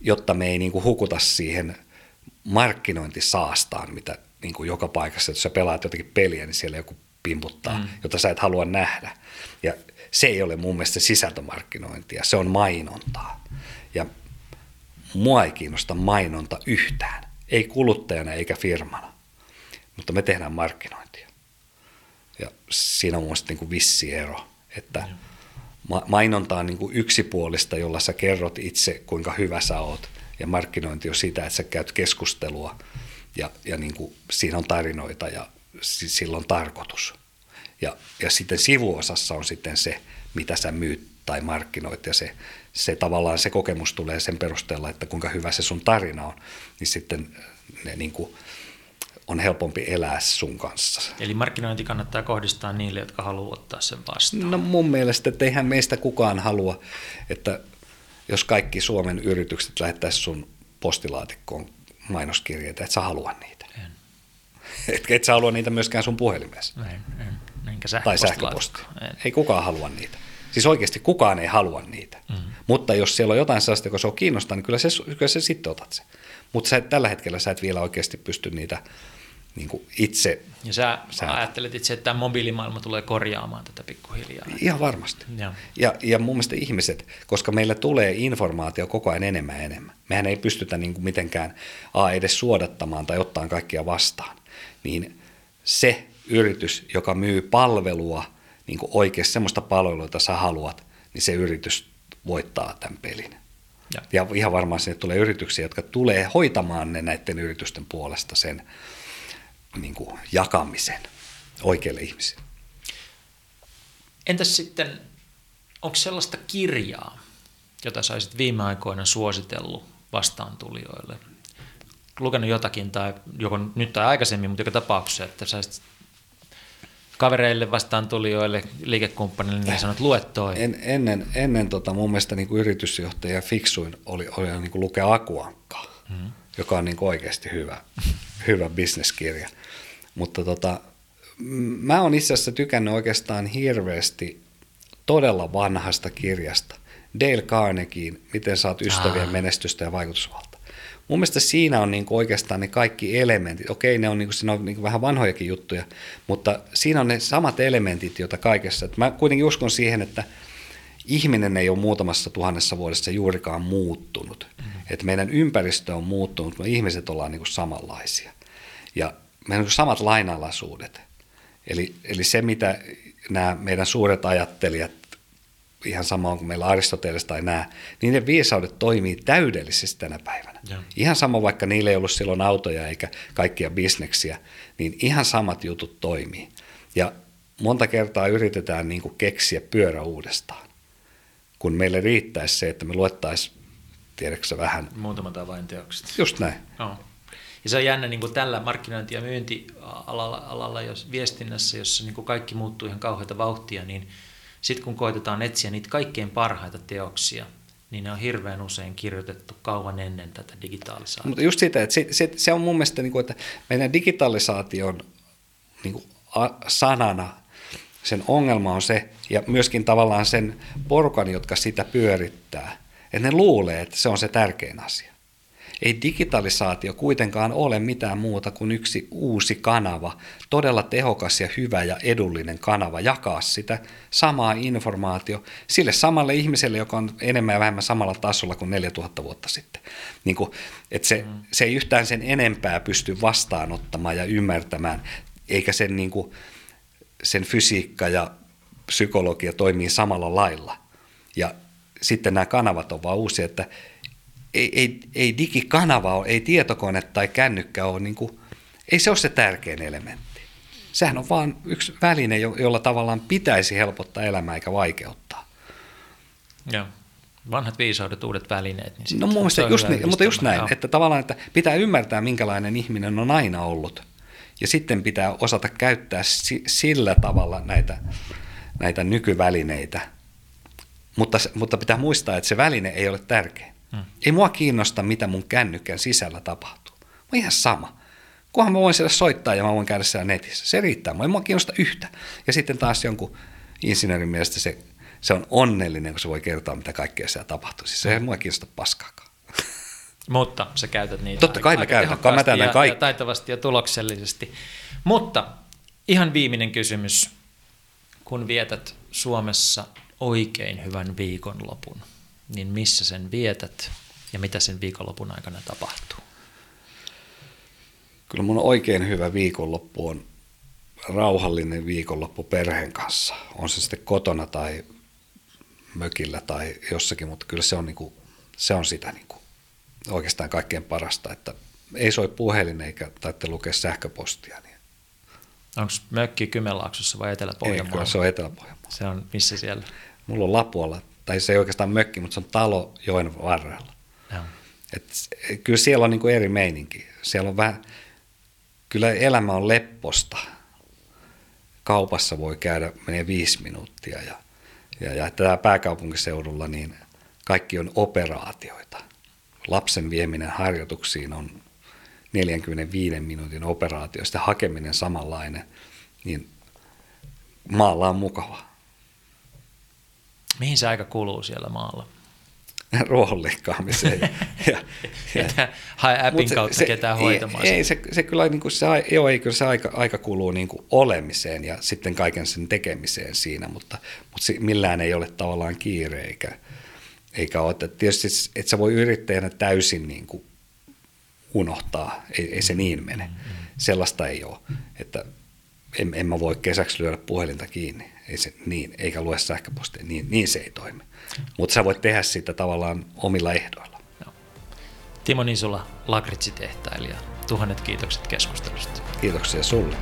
S2: jotta me ei niin kuin hukuta siihen markkinointisaastaan, mitä niin kuin joka paikassa, että jos sä pelaat jotakin peliä, niin siellä joku pimputtaa, mm. jota sä et halua nähdä. Ja se ei ole mun mielestä sisältömarkkinointia, se on mainontaa. Ja mua ei kiinnosta mainonta yhtään, ei kuluttajana eikä firmana, mutta me tehdään markkinointia. Ja siinä on mun mielestä niin kuin vissi ero, että mainonta on niin kuin yksipuolista, jolla sä kerrot itse, kuinka hyvä sä oot, ja markkinointi on sitä, että sä käyt keskustelua, ja, ja niin kuin siinä on tarinoita, ja sillä on tarkoitus. Ja, ja sitten sivuosassa on sitten se, mitä sä myyt tai markkinoit, ja se, se tavallaan se kokemus tulee sen perusteella, että kuinka hyvä se sun tarina on, niin sitten ne niin kuin on helpompi elää sun kanssa.
S1: Eli markkinointi kannattaa kohdistaa niille, jotka haluavat ottaa sen vastaan.
S2: No mun mielestä, että eihän meistä kukaan halua, että jos kaikki Suomen yritykset lähettäisiin sun postilaatikkoon mainoskirjeitä, et sä halua niitä. En. Et, et sä halua niitä myöskään sun puhelimessa. En, en. Enkä tai sähköposti. Ei kukaan halua niitä. Siis oikeasti kukaan ei halua niitä. Mm. Mutta jos siellä on jotain sellaista, joka se on kiinnostaa, niin kyllä se, kyllä se sitten otat se. Mutta sä, tällä hetkellä sä et vielä oikeasti pysty niitä niin kuin itse...
S1: Ja sä, sä ajattelet itse, että tämä mobiilimaailma tulee korjaamaan tätä pikkuhiljaa.
S2: Ihan varmasti. Ja. Ja, ja mun mielestä ihmiset, koska meillä tulee informaatio koko ajan enemmän ja enemmän. Mehän ei pystytä niin kuin mitenkään a, edes suodattamaan tai ottaa kaikkia vastaan. Niin se yritys, joka myy palvelua, niin kuin oikeasti semmoista palvelua, jota sä haluat, niin se yritys voittaa tämän pelin. Ja, ja ihan varmaan sinne tulee yrityksiä, jotka tulee hoitamaan ne näiden yritysten puolesta sen niin kuin jakamisen oikeille ihmisille.
S1: Entäs sitten, onko sellaista kirjaa, jota saisit viime aikoina suositellut vastaantulijoille? Lukenut jotakin, tai joko nyt tai aikaisemmin, mutta joka tapauksessa, että saisit kavereille vastaan tulijoille, liikekumppanille, niin sanot, lue toi.
S2: En, ennen ennen tota, mun mielestä niin kuin yritysjohtaja fiksuin oli, oli niin kuin lukea Akuankkaa, mm. joka on niin kuin oikeasti hyvä, [laughs] hyvä bisneskirja. Mutta tota, mä oon itse asiassa tykännyt oikeastaan hirveästi todella vanhasta kirjasta. Dale Carnegiein Miten saat ystävien ah. menestystä ja vaikutusvalta. Mun mielestä siinä on niin kuin oikeastaan ne kaikki elementit. Okei, ne on, niin kuin, siinä on niin kuin vähän vanhojakin juttuja, mutta siinä on ne samat elementit, joita kaikessa. Että mä kuitenkin uskon siihen, että ihminen ei ole muutamassa tuhannessa vuodessa juurikaan muuttunut. Mm-hmm. Että meidän ympäristö on muuttunut, mutta ihmiset ollaan niin kuin samanlaisia. Ja meillä on samat lainalaisuudet. Eli, eli se, mitä nämä meidän suuret ajattelijat, ihan sama kuin meillä Aristoteles tai nämä, niin ne viisaudet toimii täydellisesti tänä päivänä. Ja. Ihan sama, vaikka niillä ei ollut silloin autoja eikä kaikkia bisneksiä, niin ihan samat jutut toimii. Ja monta kertaa yritetään niin kuin keksiä pyörä uudestaan, kun meille riittäisi se, että me luettaisiin, tiedätkö vähän...
S1: Muutama tavain teokset.
S2: Just näin.
S1: Oh. Ja se on jännä niin kuin tällä markkinointi- ja myyntialalla alalla, jos viestinnässä, jossa niin kuin kaikki muuttuu ihan kauheita vauhtia, niin sitten kun koitetaan etsiä niitä kaikkein parhaita teoksia, niin ne on hirveän usein kirjoitettu kauan ennen tätä digitalisaatiota.
S2: Mutta just sitä, että se, se, se on mun mielestä, niin kuin, että meidän digitalisaation niin kuin sanana. Sen ongelma on se, ja myöskin tavallaan sen porukan, jotka sitä pyörittää, että ne luulee, että se on se tärkein asia. Ei digitalisaatio kuitenkaan ole mitään muuta kuin yksi uusi kanava, todella tehokas ja hyvä ja edullinen kanava jakaa sitä samaa informaatio sille samalle ihmiselle, joka on enemmän ja vähemmän samalla tasolla kuin 4000 vuotta sitten. Niin kuin, että se, mm. se ei yhtään sen enempää pysty vastaanottamaan ja ymmärtämään, eikä sen, niin kuin, sen fysiikka ja psykologia toimii samalla lailla. Ja sitten nämä kanavat on vaan uusia, että ei, ei, ei digikanava ole, ei tietokone tai kännykkä ole, niin kuin, ei se ole se tärkein elementti. Sehän on vain yksi väline, jolla tavallaan pitäisi helpottaa elämää eikä vaikeuttaa.
S1: Joo. Vanhat viisaudet, uudet välineet.
S2: Niin no mun just niin, mutta just näin, Joo. että tavallaan että pitää ymmärtää, minkälainen ihminen on aina ollut. Ja sitten pitää osata käyttää sillä tavalla näitä, näitä nykyvälineitä. Mutta, mutta pitää muistaa, että se väline ei ole tärkein. Hmm. Ei mua kiinnosta, mitä mun kännykän sisällä tapahtuu. Mä ihan sama. Kunhan mä voin siellä soittaa ja mä voin käydä siellä netissä. Se riittää. Mä ei mua kiinnosta yhtä. Ja sitten taas jonkun insinöörin mielestä se, se on onnellinen, kun se voi kertoa, mitä kaikkea siellä tapahtuu. Siis se ei mua kiinnosta paskaakaan. [laughs]
S1: Mutta sä käytät niitä
S2: Totta kai mä käytän. Mä
S1: ja, kaikki. ja taitavasti ja tuloksellisesti. Mutta ihan viimeinen kysymys. Kun vietät Suomessa oikein hyvän viikonlopun, niin missä sen vietät ja mitä sen viikonlopun aikana tapahtuu?
S2: Kyllä mun oikein hyvä viikonloppu on rauhallinen viikonloppu perheen kanssa. On se sitten kotona tai mökillä tai jossakin, mutta kyllä se on, niinku, se on sitä niinku oikeastaan kaikkein parasta, että ei soi puhelin eikä taitte lukea sähköpostia. Niin.
S1: Onko mökki Kymenlaaksossa vai Etelä-Pohjanmaalla?
S2: Ei, se on Etelä-Pohjanmaalla.
S1: Se on missä siellä?
S2: Mulla on Lapualla tai se ei oikeastaan mökki, mutta se on talo joen varrella. No. Et, kyllä siellä on niin kuin eri meininki. Siellä on vähän, kyllä elämä on lepposta. Kaupassa voi käydä, menee viisi minuuttia ja, ja, ja tämä pääkaupunkiseudulla niin kaikki on operaatioita. Lapsen vieminen harjoituksiin on 45 minuutin operaatio, sitä hakeminen samanlainen, niin maalla on mukava.
S1: Mihin se aika kuluu siellä maalla? [laughs]
S2: ruohonleikkaamiseen. [laughs] ja,
S1: ja, hae appin kautta se, ketään hoitamaan.
S2: Ei, ei se, se kyllä niin kuin se, joo, ei, kyllä se aika, aika kuluu niin kuin olemiseen ja sitten kaiken sen tekemiseen siinä, mutta, mutta millään ei ole tavallaan kiire eikä, eikä ole. Että tietysti, että sä voi yrittäjänä täysin niin kuin unohtaa, ei, ei se niin mene. Mm-hmm. Sellaista ei ole, että en, en mä voi kesäksi lyödä puhelinta kiinni ei se niin, eikä lue sähköpostia, niin, niin se ei toimi. Mutta sä voit tehdä sitä tavallaan omilla ehdoilla. Joo.
S1: Timo Nisula, lakritsitehtailija. Tuhannet kiitokset keskustelusta.
S2: Kiitoksia sulle.